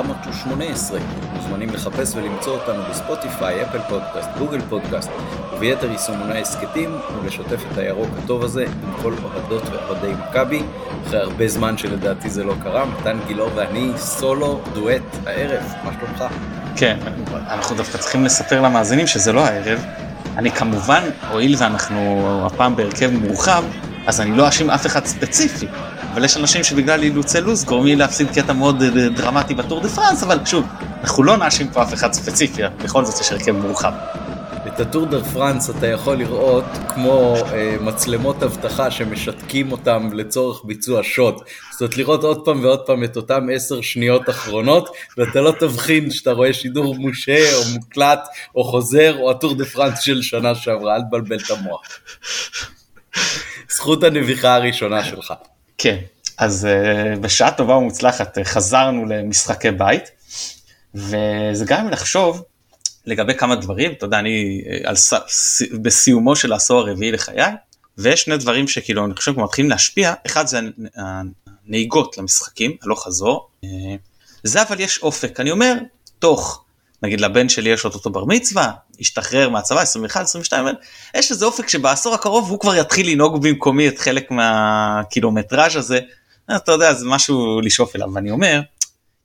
418. מוזמנים לחפש ולמצוא אותנו בספוטיפיי, אפל פודקאסט, גוגל פודקאסט וביתר יישומוני ההסכתים, ולשתף את הירוק הטוב הזה עם כל אוהדות ואוהדי מכבי. אחרי הרבה זמן שלדעתי זה לא קרה, מתן גילאור ואני סולו דואט הערב, מה שלומך? כן, אנחנו דווקא צריכים לספר למאזינים שזה לא הערב. אני כמובן, הואיל ואנחנו הפעם בהרכב מורחב, אז אני לא אאשים אף אחד ספציפי. אבל יש אנשים שבגלל אילוצי לו"ז גורמים להפסיד קטע מאוד אה, דרמטי בטור דה פרנס, אבל שוב, אנחנו לא נאשים פה אף אחד ספציפי, בכל זאת יש הרכב מורחב. את הטור דה פרנס אתה יכול לראות כמו אה, מצלמות אבטחה שמשתקים אותם לצורך ביצוע שוט. זאת אומרת לראות עוד פעם ועוד פעם את אותם עשר שניות אחרונות ואתה לא תבחין שאתה רואה שידור מושהה או מוקלט או חוזר או הטור דה פרנס של שנה שעברה, אל תבלבל את המוח. זכות הנביכה הראשונה שלך. כן, אז uh, בשעה טובה ומוצלחת uh, חזרנו למשחקי בית, וזה לי לחשוב לגבי כמה דברים, אתה יודע, אני uh, על ס... בסיומו של העשור הרביעי לחיי, ויש שני דברים שכאילו אני חושב מתחילים להשפיע, אחד זה הנהיגות למשחקים, הלוך חזור, uh, זה אבל יש אופק, אני אומר, תוך נגיד לבן שלי יש אותו בר מצווה, השתחרר מהצבא 21 22 יש איזה אופק שבעשור הקרוב הוא כבר יתחיל לנהוג במקומי את חלק מהקילומטראז' הזה. אתה יודע זה משהו לשאוף אליו ואני אומר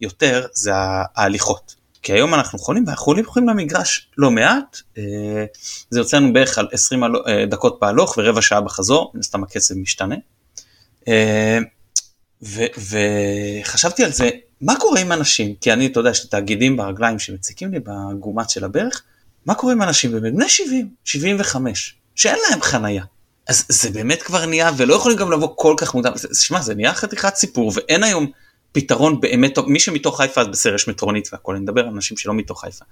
יותר זה ההליכות. כי היום אנחנו יכולים ואנחנו הולכים למגרש לא מעט אה, זה יוצא לנו בערך על 20 אה, דקות בהלוך ורבע שעה בחזור מן הסתם הקצב משתנה. אה, וחשבתי על זה מה קורה עם אנשים, כי אני, אתה יודע, יש לי תאגידים ברגליים שמציקים לי בגומץ של הברך, מה קורה עם אנשים באמת, בני 70, 75, שאין להם חנייה. אז זה באמת כבר נהיה, ולא יכולים גם לבוא כל כך מודע, שמע, זה נהיה חתיכת סיפור, ואין היום פתרון באמת, מי שמתוך חיפה אז בסדר, יש מטרונית והכל, אני מדבר על אנשים שלא מתוך חיפה.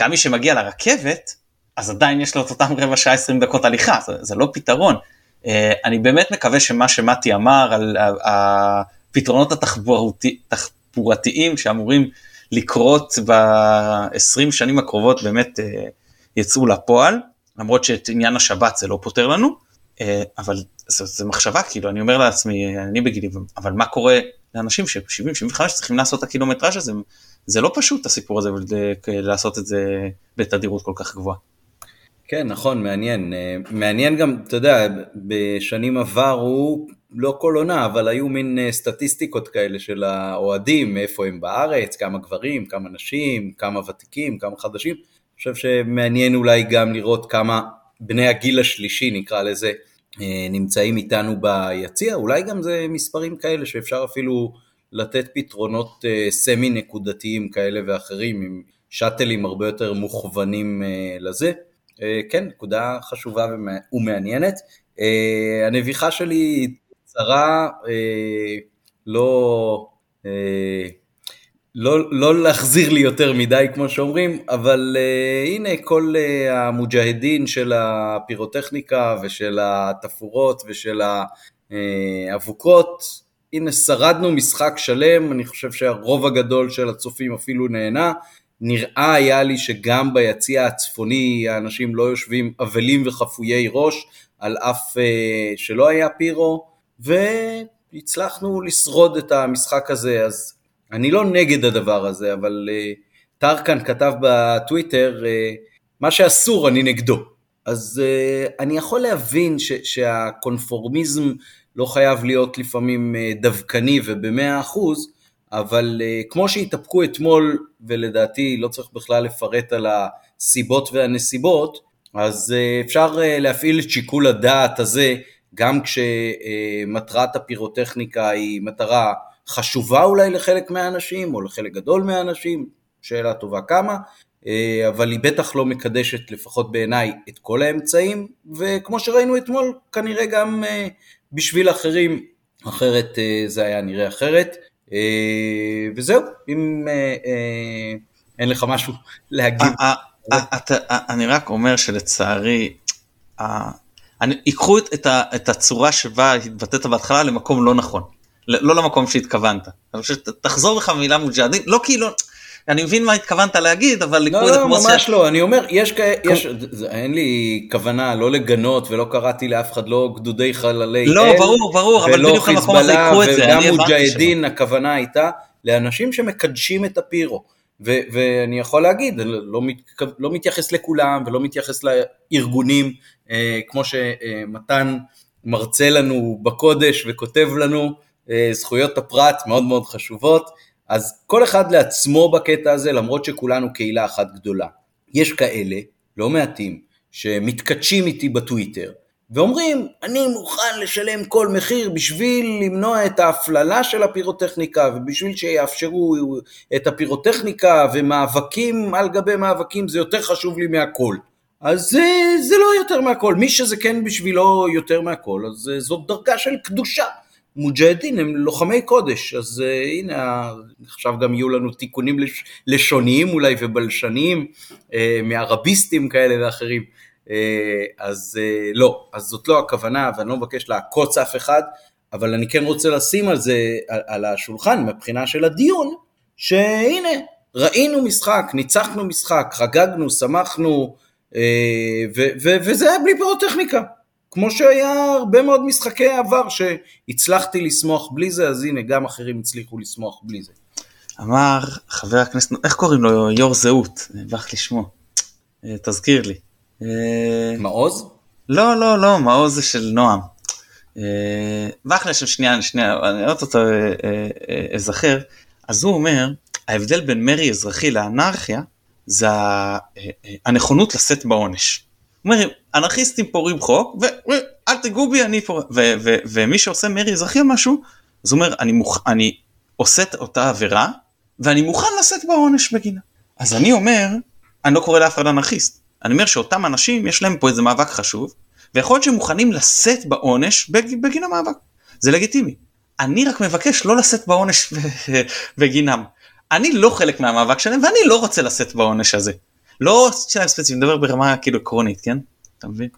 גם מי שמגיע לרכבת, אז עדיין יש לו את אותם רבע שעה 20 דקות הליכה, זה, זה לא פתרון. Uh, אני באמת מקווה שמה שמתי אמר על הפתרונות התחבורתיים, תחבורתיים שאמורים לקרות ב-20 שנים הקרובות באמת אה, יצאו לפועל, למרות שאת עניין השבת זה לא פותר לנו, אה, אבל זו מחשבה, כאילו, אני אומר לעצמי, אני בגילי, אבל מה קורה לאנשים ש-70-75 צריכים לעשות את הקילומטראז' הזה, זה לא פשוט הסיפור הזה, לעשות את זה בתדירות כל כך גבוהה. כן, נכון, מעניין. אה, מעניין גם, אתה יודע, בשנים עברו לא כל עונה, אבל היו מין אה, סטטיסטיקות כאלה של האוהדים, מאיפה הם בארץ, כמה גברים, כמה נשים, כמה ותיקים, כמה חדשים. חושב שמעניין אולי גם לראות כמה בני הגיל השלישי, נקרא לזה, אה, נמצאים איתנו ביציע, אולי גם זה מספרים כאלה שאפשר אפילו לתת פתרונות אה, סמי נקודתיים כאלה ואחרים, עם שאטלים הרבה יותר מוכוונים לזה. כן, נקודה חשובה ומעניינת. הנביכה שלי קצרה, אה, לא, אה, לא, לא להחזיר לי יותר מדי כמו שאומרים, אבל אה, הנה כל אה, המוג'הדין של הפירוטכניקה ושל התפאורות ושל האבוקות, הנה שרדנו משחק שלם, אני חושב שהרוב הגדול של הצופים אפילו נהנה. נראה היה לי שגם ביציע הצפוני האנשים לא יושבים אבלים וחפויי ראש, על אף אה, שלא היה פירו. והצלחנו לשרוד את המשחק הזה, אז אני לא נגד הדבר הזה, אבל uh, טרקן כתב בטוויטר, uh, מה שאסור אני נגדו. אז uh, אני יכול להבין ש- שהקונפורמיזם לא חייב להיות לפעמים uh, דווקני ובמאה אחוז, אבל uh, כמו שהתאפקו אתמול, ולדעתי לא צריך בכלל לפרט על הסיבות והנסיבות, אז uh, אפשר uh, להפעיל את שיקול הדעת הזה גם כשמטרת הפירוטכניקה היא מטרה חשובה אולי לחלק מהאנשים, או לחלק גדול מהאנשים, שאלה טובה כמה, אה, אבל היא בטח לא מקדשת, לפחות בעיניי, את כל האמצעים, וכמו שראינו אתמול, כנראה גם אה, בשביל אחרים, אחרת אה, זה היה נראה אחרת. וזהו, אם אין לך משהו להגיד. אני רק אומר שלצערי, ייקחו את הצורה שבה התבטאת בהתחלה למקום לא נכון, לא למקום שהתכוונת. אני חושב שתחזור לך מילה מוג'הדין, לא כאילו, אני מבין מה התכוונת להגיד, אבל לא, לקרוא את זה כמו... לא, ממש לא, אני אומר, יש כאלה, אין לי כוונה לא לגנות ולא קראתי לאף אחד לא גדודי חללי לא, ברור, ברור, אבל בדיוק המקום הזה יקחו את זה, וגם מוג'הדין הכוונה הייתה, לאנשים שמקדשים את הפירו. ו- ואני יכול להגיד, אני לא, מת- לא מתייחס לכולם ולא מתייחס לארגונים, אה, כמו שמתן מרצה לנו בקודש וכותב לנו, זכויות הפרט מאוד מאוד חשובות, אז כל אחד לעצמו בקטע הזה, למרות שכולנו קהילה אחת גדולה. יש כאלה, לא מעטים, שמתכתשים איתי בטוויטר, ואומרים, אני מוכן לשלם כל מחיר בשביל למנוע את ההפללה של הפירוטכניקה, ובשביל שיאפשרו את הפירוטכניקה, ומאבקים על גבי מאבקים, זה יותר חשוב לי מהכל. אז זה, זה לא יותר מהכל, מי שזה כן בשבילו יותר מהכל, אז זאת דרגה של קדושה. מוג'הדין הם לוחמי קודש, אז uh, הנה, עכשיו גם יהיו לנו תיקונים לש, לשוניים אולי ובלשניים, uh, מערביסטים כאלה ואחרים, uh, אז uh, לא, אז זאת לא הכוונה ואני לא מבקש לעקוץ אף אחד, אבל אני כן רוצה לשים על זה, על, על השולחן מבחינה של הדיון, שהנה, ראינו משחק, ניצחנו משחק, חגגנו, שמחנו, uh, ו, ו, וזה היה בלי פירוטכניקה. כמו שהיה הרבה מאוד משחקי עבר שהצלחתי לשמוח בלי זה, אז הנה, גם אחרים הצליחו לשמוח בלי זה. אמר חבר הכנסת, איך קוראים לו? יו"ר זהות, נבח לשמו. אה, תזכיר לי. אה, מעוז? לא, לא, לא, מעוז זה של נועם. ואחלה אה, של שנייה, שנייה, אני עוד אותו אזכר. אז הוא אומר, ההבדל בין מרי אזרחי לאנרכיה זה הנכונות לשאת בעונש. אומרים, אנרכיסטים פורעים חוק, ואל תיגעו בי, אני פורע, ומי שעושה מרי אזרחי או משהו, אז הוא אומר, אני, מוכ... אני עושה את אותה עבירה, ואני מוכן לשאת בעונש בגינה. אז אני אומר, אני לא קורא לאף אחד אנרכיסט. אני אומר שאותם אנשים, יש להם פה איזה מאבק חשוב, ויכול להיות שהם מוכנים לשאת בעונש בגין המאבק. זה לגיטימי. אני רק מבקש לא לשאת בעונש בגינם. אני לא חלק מהמאבק שלהם, ואני לא רוצה לשאת בעונש הזה. לא שלהם ספציפית, מדבר ברמה כאילו עקרונית, כן? אתה מבין?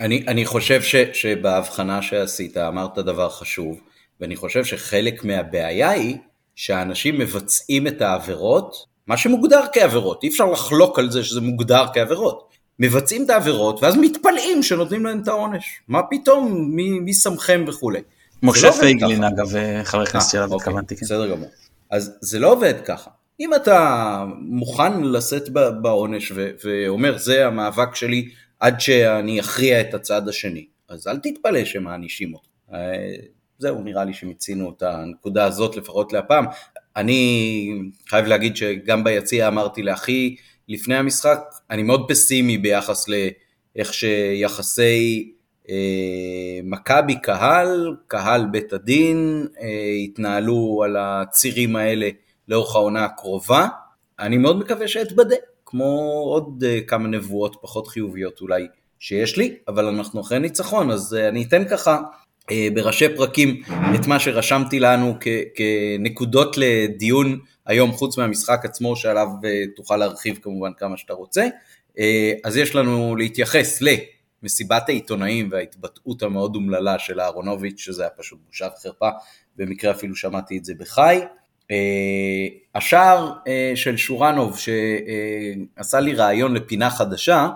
אני, אני חושב ש, שבהבחנה שעשית אמרת דבר חשוב, ואני חושב שחלק מהבעיה היא שאנשים מבצעים את העבירות, מה שמוגדר כעבירות, אי אפשר לחלוק על זה שזה מוגדר כעבירות. מבצעים את העבירות ואז מתפלאים שנותנים להם את העונש. מה פתאום, מי, מי שמכם וכולי. משה לא פייגלין אגב, חבר הכנסת שלנו אוקיי, התכוונתי. כן. בסדר גמור. אז זה לא עובד ככה. אם אתה מוכן לשאת בעונש ואומר זה המאבק שלי עד שאני אכריע את הצד השני, אז אל תתפלא שמענישים אותו. אה, זהו, נראה לי שמיצינו את הנקודה הזאת לפחות להפעם. אני חייב להגיד שגם ביציע אמרתי לאחי לפני המשחק, אני מאוד פסימי ביחס לאיך שיחסי אה, מכבי קהל, קהל בית הדין, אה, התנהלו על הצירים האלה לאורך העונה הקרובה. אני מאוד מקווה שאתבדה, כמו עוד uh, כמה נבואות פחות חיוביות אולי שיש לי, אבל אנחנו אחרי ניצחון, אז uh, אני אתן ככה uh, בראשי פרקים את מה שרשמתי לנו כנקודות לדיון היום, חוץ מהמשחק עצמו, שעליו תוכל להרחיב כמובן כמה שאתה רוצה. אז יש לנו להתייחס למסיבת העיתונאים וההתבטאות המאוד אומללה של אהרונוביץ', שזה היה פשוט בושה וחרפה, במקרה אפילו שמעתי את זה בחי. אה, השער אה, של שורנוב שעשה לי רעיון לפינה חדשה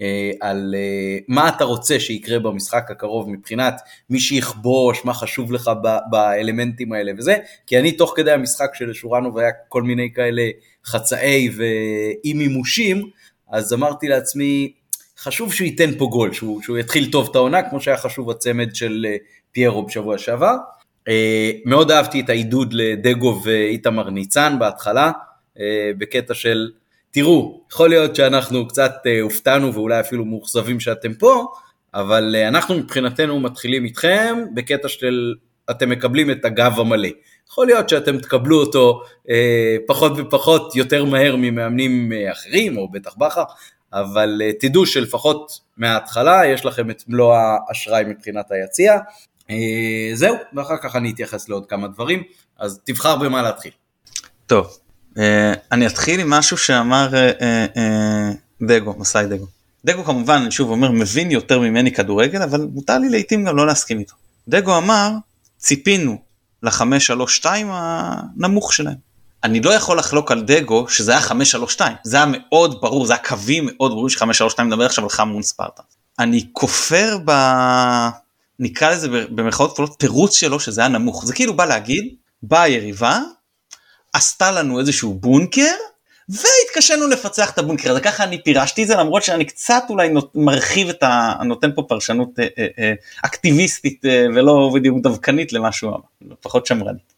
אה, על מה אתה רוצה שיקרה במשחק הקרוב מבחינת מי שיכבוש, מה חשוב לך באלמנטים האלה וזה, כי אני תוך כדי המשחק של שורנוב היה כל מיני כאלה חצאי ואי מימושים, אז אמרתי לעצמי, חשוב שהוא ייתן פה גול, שהוא, שהוא יתחיל טוב את העונה, כמו שהיה חשוב הצמד של פיירו בשבוע שעבר. אה, מאוד אהבתי את העידוד לדגו ואיתמר ניצן בהתחלה, אה, בקטע של, תראו, יכול להיות שאנחנו קצת אה, הופתענו ואולי אפילו מאוכזבים שאתם פה, אבל אנחנו מבחינתנו מתחילים איתכם בקטע של אתם מקבלים את הגב המלא. יכול להיות שאתם תקבלו אותו אה, פחות ופחות יותר מהר ממאמנים אחרים, או בטח בכר, אבל אה, תדעו שלפחות מההתחלה יש לכם את מלוא האשראי מבחינת היציע. אה, זהו, ואחר כך אני אתייחס לעוד כמה דברים, אז תבחר במה להתחיל. טוב, אה, אני אתחיל עם משהו שאמר אה, דגו, מסאי דגו. דגו כמובן, אני שוב אומר, מבין יותר ממני כדורגל, אבל מותר לי לעיתים גם לא להסכים איתו. דגו אמר, ציפינו ל-532 הנמוך שלהם. אני לא יכול לחלוק על דגו שזה היה 532, זה היה מאוד ברור, זה היה קווים מאוד ברורים ש-532 מדבר עכשיו על חמון ספרטה. אני כופר ב... נקרא לזה במרכאות כפולות תירוץ שלו שזה היה נמוך זה כאילו בא להגיד באה היריבה עשתה לנו איזשהו בונקר, והתקשינו לפצח את הבונקר הזה, ככה אני פירשתי את זה, למרות שאני קצת אולי נות, מרחיב את ה... נותן פה פרשנות אה, אה, אה, אקטיביסטית אה, ולא בדיוק דווקנית למשהו, לפחות שמרנית.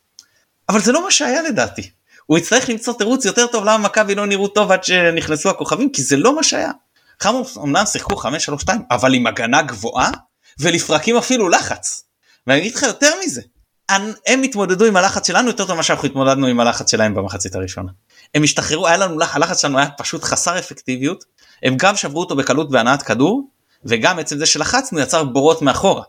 אבל זה לא מה שהיה לדעתי. הוא יצטרך למצוא תירוץ יותר טוב למה מכבי לא נראו טוב עד שנכנסו הכוכבים, כי זה לא מה שהיה. חמור אמנם שיחקו 5-3-2, אבל עם הגנה גבוהה, ולפרקים אפילו לחץ. ואני אגיד לך יותר מזה, הם התמודדו עם הלחץ שלנו יותר טוב ממה שאנחנו התמודדנו עם הלחץ שלהם במחצית הראשונה. הם השתחררו, היה לנו, הלחץ שלנו היה פשוט חסר אפקטיביות, הם גם שברו אותו בקלות בהנעת כדור, וגם עצם זה שלחצנו יצר בורות מאחורה.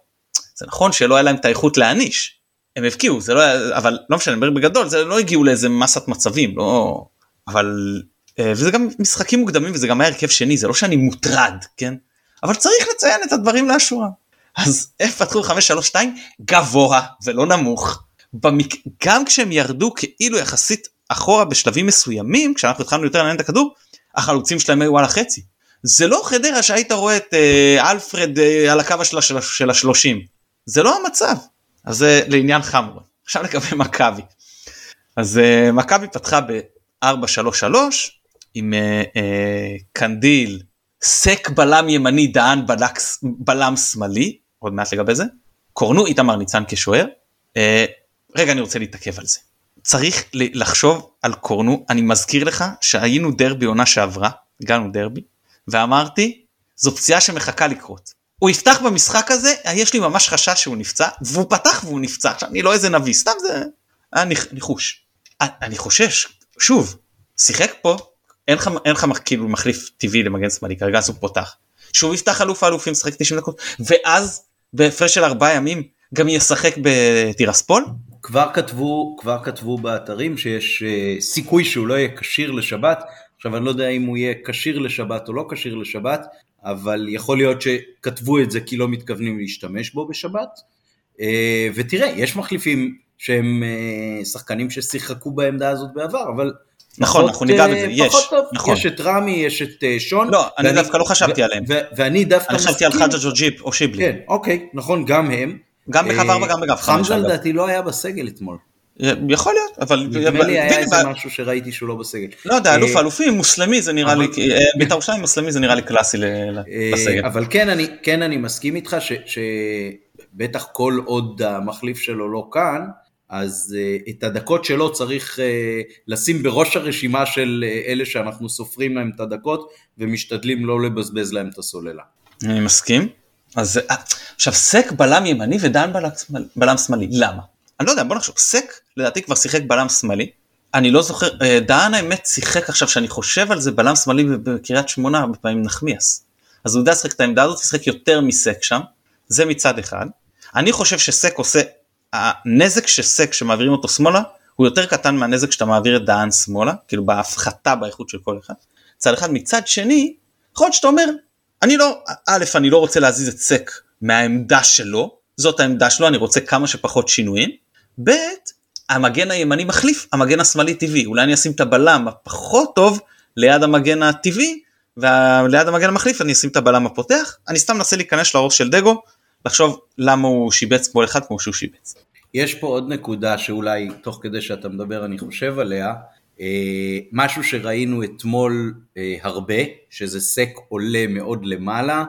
זה נכון שלא היה להם את האיכות להעניש, הם הבקיעו, זה לא היה, אבל לא משנה, בגדול זה לא הגיעו לאיזה מסת מצבים, לא, אבל, אה, וזה גם משחקים מוקדמים וזה גם היה הרכב שני, זה לא שאני מוטרד, כן? אבל צריך לציין את הדברים לאשורה. אז הם פתחו 5-3-2 גבוה ולא נמוך. במק... גם כשהם ירדו כאילו יחסית אחורה בשלבים מסוימים, כשאנחנו התחלנו יותר לעניין את הכדור, החלוצים שלהם היו על החצי. זה לא חדרה שהיית רואה את אה, אלפרד אה, על הקו של, של, של השלושים. זה לא המצב. אז זה לעניין חמור. עכשיו לגבי מכבי. אז אה, מכבי פתחה ב-4-3-3 עם אה, אה, קנדיל, סק בלם ימני, דהן בלקס, בלם שמאלי, עוד מעט לגבי זה, קורנו איתמר ניצן כשוער. אה, רגע אני רוצה להתעכב על זה. צריך לחשוב על קורנו, אני מזכיר לך שהיינו דרבי עונה שעברה, הגענו דרבי, ואמרתי, זו פציעה שמחכה לקרות. הוא יפתח במשחק הזה, יש לי ממש חשש שהוא נפצע, והוא פתח והוא נפצע. עכשיו, אני לא איזה נביא, סתם זה היה ניחוש. אני חושש, שוב, שיחק פה, אין לך, אין לך כאילו מחליף טבעי למגן שמאלי, כרגע אז הוא פותח. שהוא יפתח אלוף האלופים, שחק 90 דקות, ואז בהפרש של ארבעה ימים גם ישחק בטירספול? כבר כתבו, כבר כתבו באתרים שיש uh, סיכוי שהוא לא יהיה כשיר לשבת. עכשיו אני לא יודע אם הוא יהיה כשיר לשבת או לא כשיר לשבת, אבל יכול להיות שכתבו את זה כי לא מתכוונים להשתמש בו בשבת. Uh, ותראה, יש מחליפים שהם uh, שחקנים ששיחקו בעמדה הזאת בעבר, אבל נכון, אנחנו ניגע בזה, יש, נכון. יש את רמי, יש את שון. לא, אני דווקא לא חשבתי עליהם. ואני דווקא מסכים. אני חשבתי על חג'ג' או ג'יפ או שיבלי. כן, אוקיי, נכון, גם הם. גם בקו 4 גם בקו 5. חמזה לדעתי לא היה בסגל אתמול. יכול להיות, אבל... נדמה לי היה איזה משהו שראיתי שהוא לא בסגל. לא יודע, אלוף האלופים, מוסלמי זה נראה לי, בית"ר ירושלים מוסלמי זה נראה לי קלאסי בסגל. אבל כן אני מסכים איתך שבטח כל עוד המחליף שלו לא כאן, אז uh, את הדקות שלו צריך uh, לשים בראש הרשימה של uh, אלה שאנחנו סופרים להם את הדקות ומשתדלים לא לבזבז להם את הסוללה. אני מסכים. אז עכשיו סק בלם ימני ודן בלם, שמאלי, למה? אני לא יודע, בוא נחשוב, סק לדעתי כבר שיחק בלם שמאלי, אני לא זוכר, דהן האמת שיחק עכשיו שאני חושב על זה בלם שמאלי בקריית שמונה הרבה פעמים נחמיאס. אז הוא יודע לשחק את העמדה הזאת, שיחק יותר מסק שם, זה מצד אחד. אני חושב שסק עושה הנזק שסק שמעבירים אותו שמאלה הוא יותר קטן מהנזק שאתה מעביר את דהן שמאלה, כאילו בהפחתה באיכות של כל אחד. צד אחד. מצד שני, יכול להיות שאתה אומר, אני לא, א', אני לא רוצה להזיז את סק מהעמדה שלו, זאת העמדה שלו, אני רוצה כמה שפחות שינויים. ב', המגן הימני מחליף, המגן השמאלי טבעי, אולי אני אשים את הבלם הפחות טוב ליד המגן הטבעי, וליד המגן המחליף אני אשים את הבלם הפותח, אני סתם מנסה להיכנס לראש של דגו, לחשוב למה הוא שיבץ כל אחד כמו שהוא שיבץ. יש פה עוד נקודה שאולי תוך כדי שאתה מדבר אני חושב עליה, אה, משהו שראינו אתמול אה, הרבה, שזה סק עולה מאוד למעלה,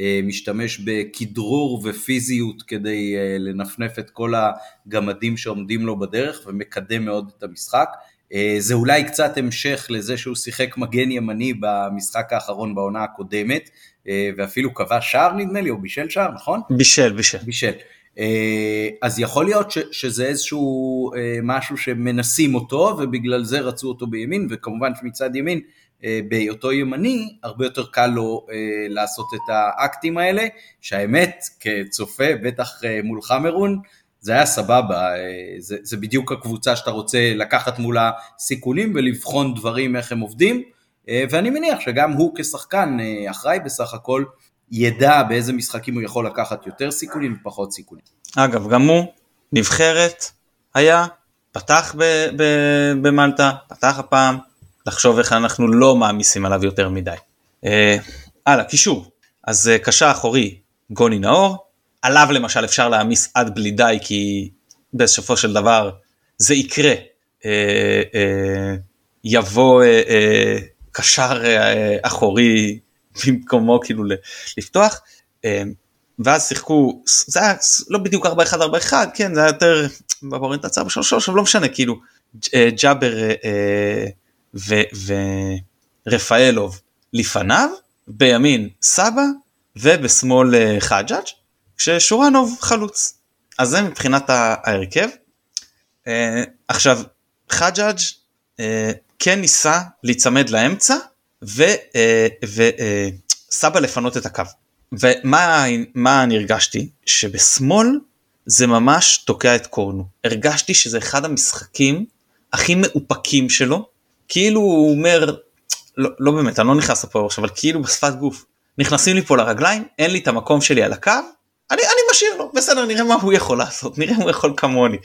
אה, משתמש בכדרור ופיזיות כדי לנפנף את כל הגמדים שעומדים לו בדרך ומקדם מאוד את המשחק. זה אולי קצת המשך לזה שהוא שיחק מגן ימני במשחק האחרון בעונה הקודמת, ואפילו קבע שער נדמה לי, או בישל שער, נכון? בישל, בישל. בישל. אה, אז יכול להיות ש, שזה איזשהו אה, משהו שמנסים אותו ובגלל זה רצו אותו בימין וכמובן שמצד ימין אה, בהיותו ימני הרבה יותר קל לו לעשות את האקטים האלה שהאמת כצופה בטח מול חמרון זה היה סבבה, זה, זה בדיוק הקבוצה שאתה רוצה לקחת מול הסיכונים ולבחון דברים איך הם עובדים ואני מניח שגם הוא כשחקן אחראי בסך הכל ידע באיזה משחקים הוא יכול לקחת יותר סיכונים ופחות סיכונים. אגב, גם הוא נבחרת היה, פתח במלטה, פתח הפעם, לחשוב איך אנחנו לא מעמיסים עליו יותר מדי. אה, הלאה, קישור. אז אה, קשה אחורי, גוני נאור, עליו למשל אפשר להעמיס עד בלי די כי בסופו של דבר זה יקרה אה, אה, יבוא אה, אה, קשר אה, אחורי במקומו כאילו לפתוח. אה, ואז שיחקו זה היה לא בדיוק 4-1 4-1 כן זה היה יותר באוריינטציה 4-3 אבל לא משנה כאילו אה, ג'אבר ורפאלוב לפניו בימין סבא ובשמאל חג'אג' כששורנוב חלוץ אז זה מבחינת ההרכב. עכשיו חג'אג' כן ניסה להיצמד לאמצע וסבא לפנות את הקו. ומה אני הרגשתי? שבשמאל זה ממש תוקע את קורנו. הרגשתי שזה אחד המשחקים הכי מאופקים שלו, כאילו הוא אומר, לא, לא באמת, אני לא נכנס לפה עכשיו, אבל כאילו בשפת גוף, נכנסים לי פה לרגליים, אין לי את המקום שלי על הקו, אני, אני משאיר לו, בסדר, נראה מה הוא יכול לעשות, נראה מה הוא יכול כמוני.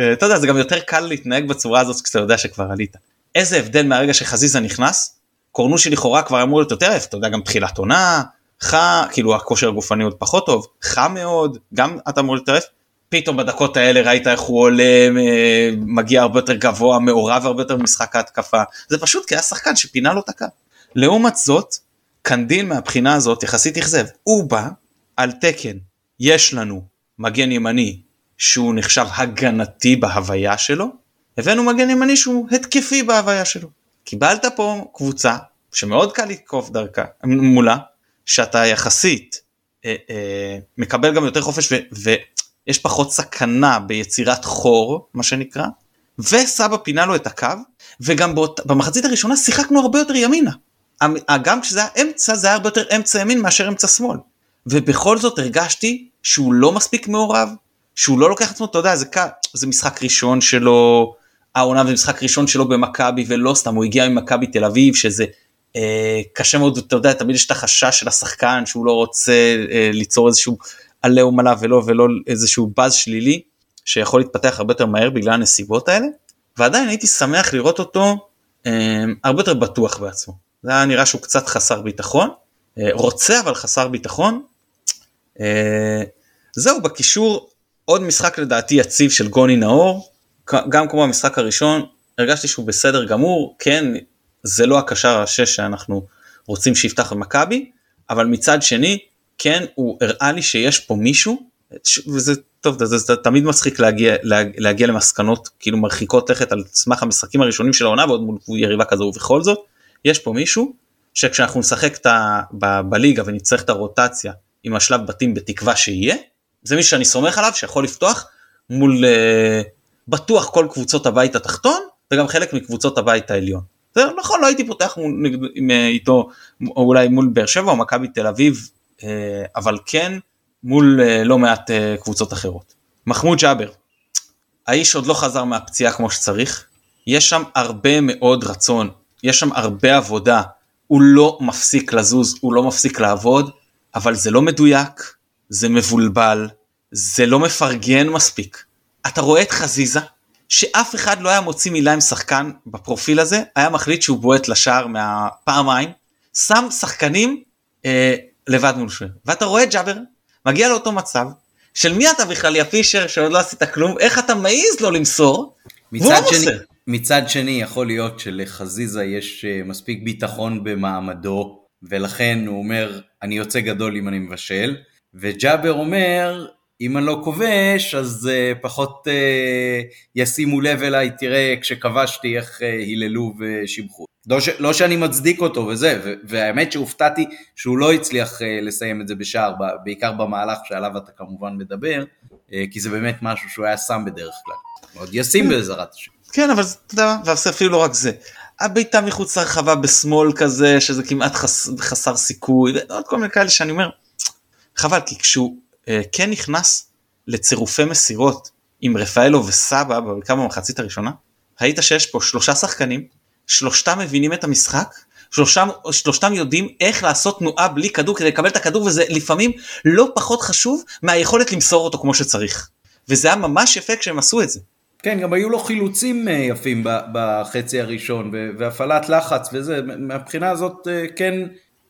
אה, אתה יודע, זה גם יותר קל להתנהג בצורה הזאת כשאתה יודע שכבר עלית. איזה הבדל מהרגע שחזיזה נכנס, קורנושי לכאורה כבר אמור להיות יותר אתה יודע, גם תחילת עונה, חם, כאילו הכושר הגופני עוד פחות טוב, חם מאוד, גם אתה אמור להתערף, פתאום בדקות האלה ראית איך הוא עולה, מגיע הרבה יותר גבוה, מעורב הרבה יותר במשחק ההתקפה, זה פשוט כי היה שחקן שפינה לו את הקו. לעומת זאת, קנדיל מהבחינה הזאת יחסית אכזב, הוא בא על תקן, יש לנו מגן ימני שהוא נחשב הגנתי בהוויה שלו, הבאנו מגן ימני שהוא התקפי בהוויה שלו. קיבלת פה קבוצה שמאוד קל לתקוף דרכה מולה, שאתה יחסית אה, אה, מקבל גם יותר חופש ו, ויש פחות סכנה ביצירת חור מה שנקרא וסבא פינה לו את הקו וגם באות, במחצית הראשונה שיחקנו הרבה יותר ימינה. גם כשזה היה אמצע זה היה הרבה יותר אמצע ימין מאשר אמצע שמאל. ובכל זאת הרגשתי שהוא לא מספיק מעורב, שהוא לא לוקח את עצמו, אתה יודע, זה, זה משחק ראשון שלו, העונה זה משחק ראשון שלו במכבי ולא סתם, הוא הגיע ממכבי תל אביב שזה אה, קשה מאוד, אתה יודע, תמיד יש את החשש של השחקן שהוא לא רוצה אה, ליצור איזשהו עליהום עליו ולא ולא איזשהו באז שלילי שיכול להתפתח הרבה יותר מהר בגלל הנסיבות האלה ועדיין הייתי שמח לראות אותו אה, הרבה יותר בטוח בעצמו. זה היה נראה שהוא קצת חסר ביטחון, אה, רוצה אבל חסר ביטחון. אה, זהו בקישור עוד משחק לדעתי יציב של גוני נאור, גם כמו המשחק הראשון הרגשתי שהוא בסדר גמור, כן זה לא הקשר השש שאנחנו רוצים שיפתח במכבי, אבל מצד שני, כן, הוא הראה לי שיש פה מישהו, וזה טוב, זה, זה, זה תמיד מצחיק להגיע, להגיע, להגיע למסקנות כאילו מרחיקות לכת על סמך המשחקים הראשונים של העונה ועוד מול יריבה כזו ובכל זאת, יש פה מישהו שכשאנחנו נשחק בליגה ונצטרך את הרוטציה עם השלב בתים בתקווה שיהיה, זה מישהו שאני סומך עליו שיכול לפתוח מול uh, בטוח כל קבוצות הבית התחתון וגם חלק מקבוצות הבית העליון. זה נכון לא הייתי פותח אה, איתו או אולי מול באר שבע או מכבי תל אביב אה, אבל כן מול אה, לא מעט קבוצות אחרות. מחמוד ג'אבר, האיש עוד לא חזר מהפציעה כמו שצריך, יש שם הרבה מאוד רצון, יש שם הרבה עבודה, הוא לא מפסיק לזוז, הוא לא מפסיק לעבוד, אבל זה לא מדויק, זה מבולבל, זה לא מפרגן מספיק. אתה רואה את חזיזה, שאף אחד לא היה מוציא מילה עם שחקן בפרופיל הזה, היה מחליט שהוא בועט לשער מהפעמיים, שם שחקנים אה, לבד מול שוער. ואתה רואה את ג'אבר, מגיע לאותו מצב, של מי אתה בכלל, יא פישר, שעוד לא עשית כלום, איך אתה מעז לו למסור, והוא לא מוסר. מצד שני יכול להיות שלחזיזה יש אה, מספיק ביטחון במעמדו, ולכן הוא אומר, אני יוצא גדול אם אני מבשל, וג'אבר אומר, אם אני לא כובש, אז uh, פחות uh, ישימו לב אליי, תראה כשכבשתי איך uh, היללו ושיבחו. לא, ש, לא שאני מצדיק אותו וזה, והאמת שהופתעתי שהוא לא הצליח לסיים את זה בשער, בעיקר במהלך שעליו אתה כמובן מדבר, כי זה באמת משהו שהוא היה שם בדרך כלל. מאוד ישים בעזרת השם. כן, אבל אתה יודע, ואפילו לא רק זה. הבעיטה מחוץ לרחבה בשמאל כזה, שזה כמעט חס, חסר סיכוי, ועוד כל מיני כאלה שאני אומר, חבל, כי כשהוא אה, כן נכנס לצירופי מסירות עם רפאלו וסבא בעיקר במחצית הראשונה, ראית שיש פה שלושה שחקנים, שלושתם מבינים את המשחק, שלושתם, שלושתם יודעים איך לעשות תנועה בלי כדור כדי לקבל את הכדור וזה לפעמים לא פחות חשוב מהיכולת למסור אותו כמו שצריך. וזה היה ממש יפה כשהם עשו את זה. כן, גם היו לו חילוצים אה, יפים בחצי הראשון והפעלת לחץ וזה, מהבחינה הזאת אה, כן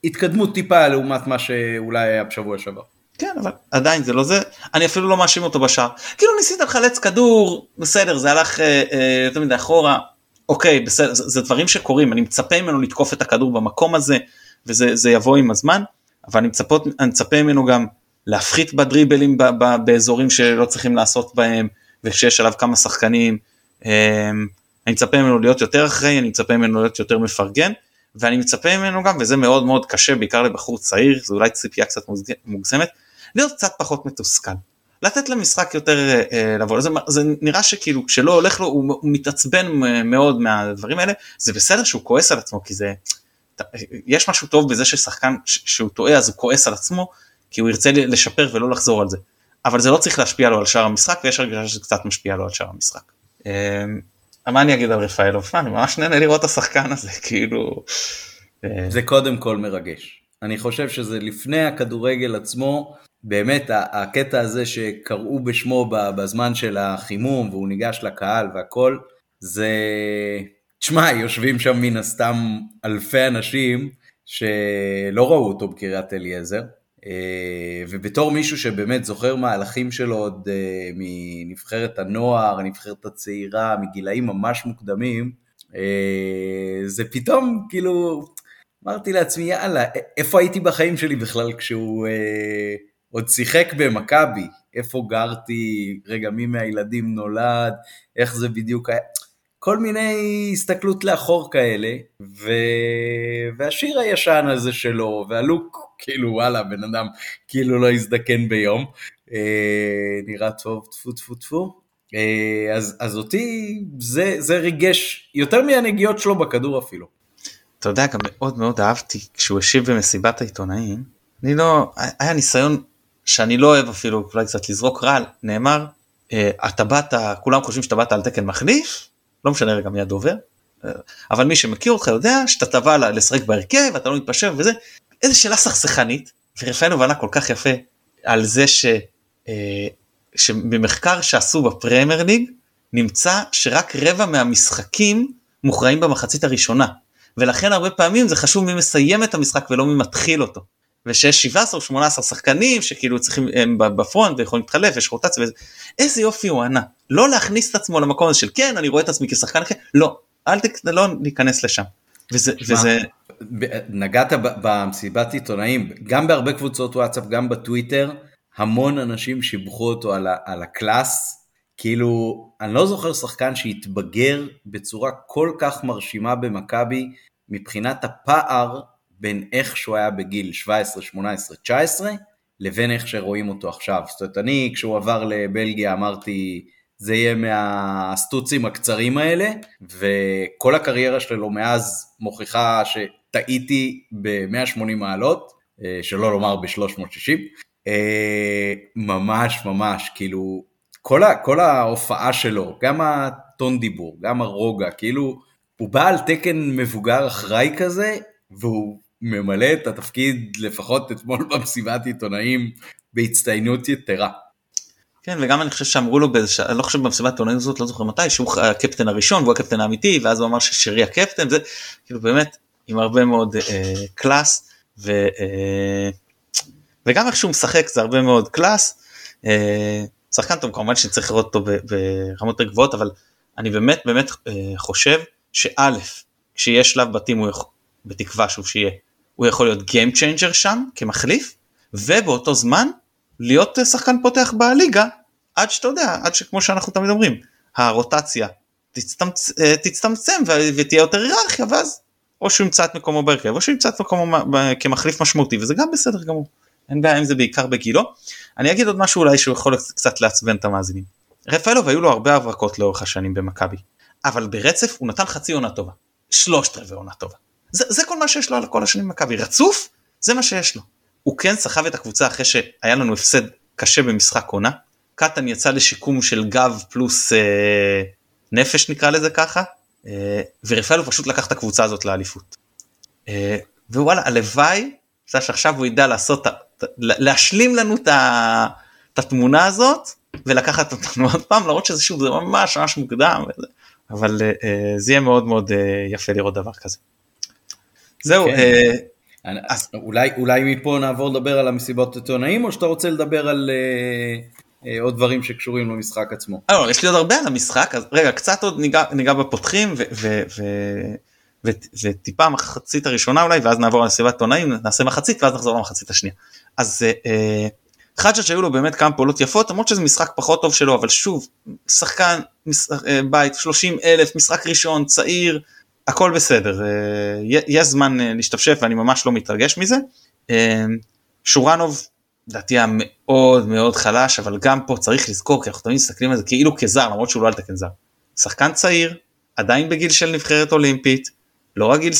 התקדמות טיפה לעומת מה שאולי היה בשבוע שעבר. כן אבל עדיין זה לא זה. אני אפילו לא מאשים אותו בשער. כאילו ניסית לחלץ כדור בסדר זה הלך אה, אה, יותר מדי אחורה. אוקיי בסדר זה, זה דברים שקורים אני מצפה ממנו לתקוף את הכדור במקום הזה וזה יבוא עם הזמן אבל אני, מצפות, אני מצפה ממנו גם להפחית בדריבלים ב, ב, באזורים שלא צריכים לעשות בהם וכשיש עליו כמה שחקנים. אה, אני מצפה ממנו להיות יותר אחראי אני מצפה ממנו להיות יותר מפרגן ואני מצפה ממנו גם וזה מאוד מאוד קשה בעיקר לבחור צעיר זה אולי ציפייה קצת מוגזמת להיות קצת פחות מתוסכל. לתת למשחק יותר אה, אה, לבוא, זה, זה נראה שכאילו כשלא הולך לו הוא, הוא מתעצבן מאוד מהדברים האלה, זה בסדר שהוא כועס על עצמו כי זה, יש משהו טוב בזה ששחקן שהוא טועה אז הוא כועס על עצמו כי הוא ירצה לשפר ולא לחזור על זה, אבל זה לא צריך להשפיע לו על שאר המשחק ויש הרגשה שזה קצת משפיע לו על שאר המשחק. אה, מה אני אגיד על רפאלוב? אני ממש נהנה לראות את השחקן הזה כאילו. אה, זה קודם כל מרגש. אני חושב שזה לפני הכדורגל עצמו, באמת הקטע הזה שקראו בשמו בזמן של החימום והוא ניגש לקהל והכל, זה... תשמע, יושבים שם מן הסתם אלפי אנשים שלא ראו אותו בקריית אליעזר, אה, ובתור מישהו שבאמת זוכר מהלכים שלו עוד אה, מנבחרת הנוער, הנבחרת הצעירה, מגילאים ממש מוקדמים, אה, זה פתאום כאילו, אמרתי לעצמי יאללה, איפה הייתי בחיים שלי בכלל כשהוא עוד שיחק במכבי, איפה גרתי, רגע מי מהילדים נולד, איך זה בדיוק היה, כל מיני הסתכלות לאחור כאלה, ו... והשיר הישן הזה שלו, והלוק, כאילו וואלה, בן אדם כאילו לא הזדקן ביום, אה, נראה טוב, טפו טפו טפו. אה, אז, אז אותי זה, זה ריגש יותר מהנגיעות שלו בכדור אפילו. אתה יודע, גם מאוד מאוד אהבתי כשהוא השיב במסיבת העיתונאים, אני לא, היה ניסיון שאני לא אוהב אפילו, אולי קצת לזרוק רעל, נאמר, אה, אתה באת, כולם חושבים שאתה באת על תקן מחליף, לא משנה רגע מי הדובר, אבל מי שמכיר אותך יודע שאתה תבע לשחק בהרכב, אתה לא מתפשר וזה, איזה שאלה סכסכנית, ורפאלוב ענה כל כך יפה על זה ש, אה, שבמחקר שעשו בפרמייר ליג, נמצא שרק רבע מהמשחקים מוכרעים במחצית הראשונה, ולכן הרבה פעמים זה חשוב מי מסיים את המשחק ולא מי מתחיל אותו. ושיש 17 או 18 שחקנים שכאילו צריכים הם בפרונט ויכולים להתחלף יש רוטציה וזה איזה יופי הוא ענה. לא להכניס את עצמו למקום הזה של כן אני רואה את עצמי כשחקן אחר. לא אל תק... לא ניכנס לשם. וזה, שמה, וזה... נגעת במסיבת עיתונאים. גם בהרבה קבוצות וואטסאפ גם בטוויטר המון אנשים שיבחו אותו על, ה, על הקלאס. כאילו אני לא זוכר שחקן שהתבגר בצורה כל כך מרשימה במכבי מבחינת הפער בין איך שהוא היה בגיל 17, 18, 19, לבין איך שרואים אותו עכשיו. זאת אומרת, אני, כשהוא עבר לבלגיה, אמרתי, זה יהיה מהסטוצים הקצרים האלה, וכל הקריירה שלו מאז מוכיחה שטעיתי ב-180 מעלות, אה, שלא לומר ב-360. אה, ממש ממש, כאילו, כל, ה, כל ההופעה שלו, גם הטון דיבור, גם הרוגע, כאילו, הוא בא על תקן מבוגר אחראי כזה, והוא ממלא את התפקיד לפחות אתמול במסיבת עיתונאים בהצטיינות יתרה. כן וגם אני חושב שאמרו לו באיזה אני לא חושב במסיבת עיתונאים הזאת לא זוכר מתי שהוא הקפטן הראשון והוא הקפטן האמיתי ואז הוא אמר ששרי הקפטן זה כאילו באמת עם הרבה מאוד אה, קלאס ו, אה, וגם איך שהוא משחק זה הרבה מאוד קלאס. אה, שחקן טוב כמובן שצריך לראות אותו ברמות גבוהות אבל אני באמת באמת אה, חושב שא' כשיש שלב בתים הוא יכול, בתקווה שהוא שיהיה הוא יכול להיות Game Changer שם כמחליף, ובאותו זמן להיות שחקן פותח בליגה, עד שאתה יודע, עד שכמו שאנחנו תמיד אומרים, הרוטציה תצטמצ... אה, תצטמצם ותהיה יותר היררכיה, ואז או שהוא ימצא את מקומו בהרכב, או שהוא ימצא את מקומו כמחליף משמעותי, וזה גם בסדר גמור. אין בעיה עם זה בעיקר בגילו. אני אגיד עוד משהו אולי שהוא יכול קצת לעצבן את המאזינים. רפאלוב היו לו הרבה הברקות לאורך השנים במכבי, אבל ברצף הוא נתן חצי עונה טובה, שלושת רבעי עונה טובה. זה, זה כל מה שיש לו על כל השנים במכבי, רצוף, זה מה שיש לו. הוא כן סחב את הקבוצה אחרי שהיה לנו הפסד קשה במשחק עונה. קטן יצא לשיקום של גב פלוס אה, נפש נקרא לזה ככה, אה, ורפאלו פשוט לקח את הקבוצה הזאת לאליפות. אה, ווואלה, הלוואי שעכשיו הוא ידע לעשות, להשלים לנו את התמונה הזאת ולקחת אותנו עוד פעם, למרות שזה שוב, זה ממש ממש מוקדם, אבל אה, זה יהיה מאוד מאוד אה, יפה לראות דבר כזה. זהו. כן. אה, אז... אולי, אולי מפה נעבור לדבר על המסיבות עיתונאים, או שאתה רוצה לדבר על אה, אה, עוד דברים שקשורים למשחק עצמו? אה, לא, יש לי עוד הרבה על המשחק, אז רגע, קצת עוד ניגע, ניגע בפותחים, ו, ו, ו, ו, וטיפה מחצית הראשונה אולי, ואז נעבור על מסיבת עיתונאים, נעשה מחצית, ואז נחזור למחצית השנייה. אז אה, חג'ג' שהיו לו באמת כמה פעולות יפות, למרות שזה משחק פחות טוב שלו, אבל שוב, שחקן, משחק, אה, בית, 30 אלף, משחק ראשון, צעיר, הכל בסדר, אה, יש זמן אה, להשתפשף ואני ממש לא מתרגש מזה. אה, שורנוב לדעתי היה מאוד מאוד חלש אבל גם פה צריך לזכור כי אנחנו תמיד מסתכלים על זה כאילו כזר למרות שהוא לא על תקן זר. שחקן צעיר עדיין בגיל של נבחרת אולימפית לא רגיל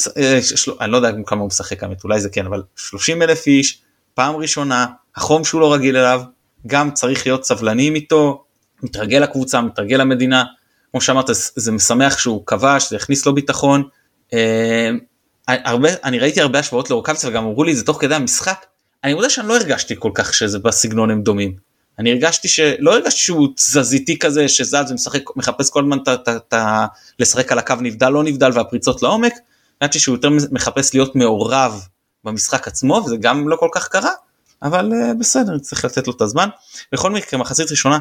אני לא יודע כמה הוא משחק האמת אולי זה כן אבל 30 אלף איש פעם ראשונה החום שהוא לא רגיל אליו גם צריך להיות סבלניים איתו מתרגל לקבוצה מתרגל למדינה כמו שאמרת זה משמח שהוא כבש זה הכניס לו ביטחון. אה, הרבה אני ראיתי הרבה השוואות לרוקאביצה וגם אמרו לי זה תוך כדי המשחק. אני מודה שאני לא הרגשתי כל כך שזה בסגנון הם דומים. אני הרגשתי שלא הרגשתי שהוא תזזיתי כזה שזז ומשחק מחפש כל הזמן לשחק על הקו נבדל לא נבדל והפריצות לעומק. הרגשתי שהוא יותר מחפש להיות מעורב במשחק עצמו וזה גם לא כל כך קרה אבל uh, בסדר צריך לתת לו את הזמן. בכל מקרה מחצית ראשונה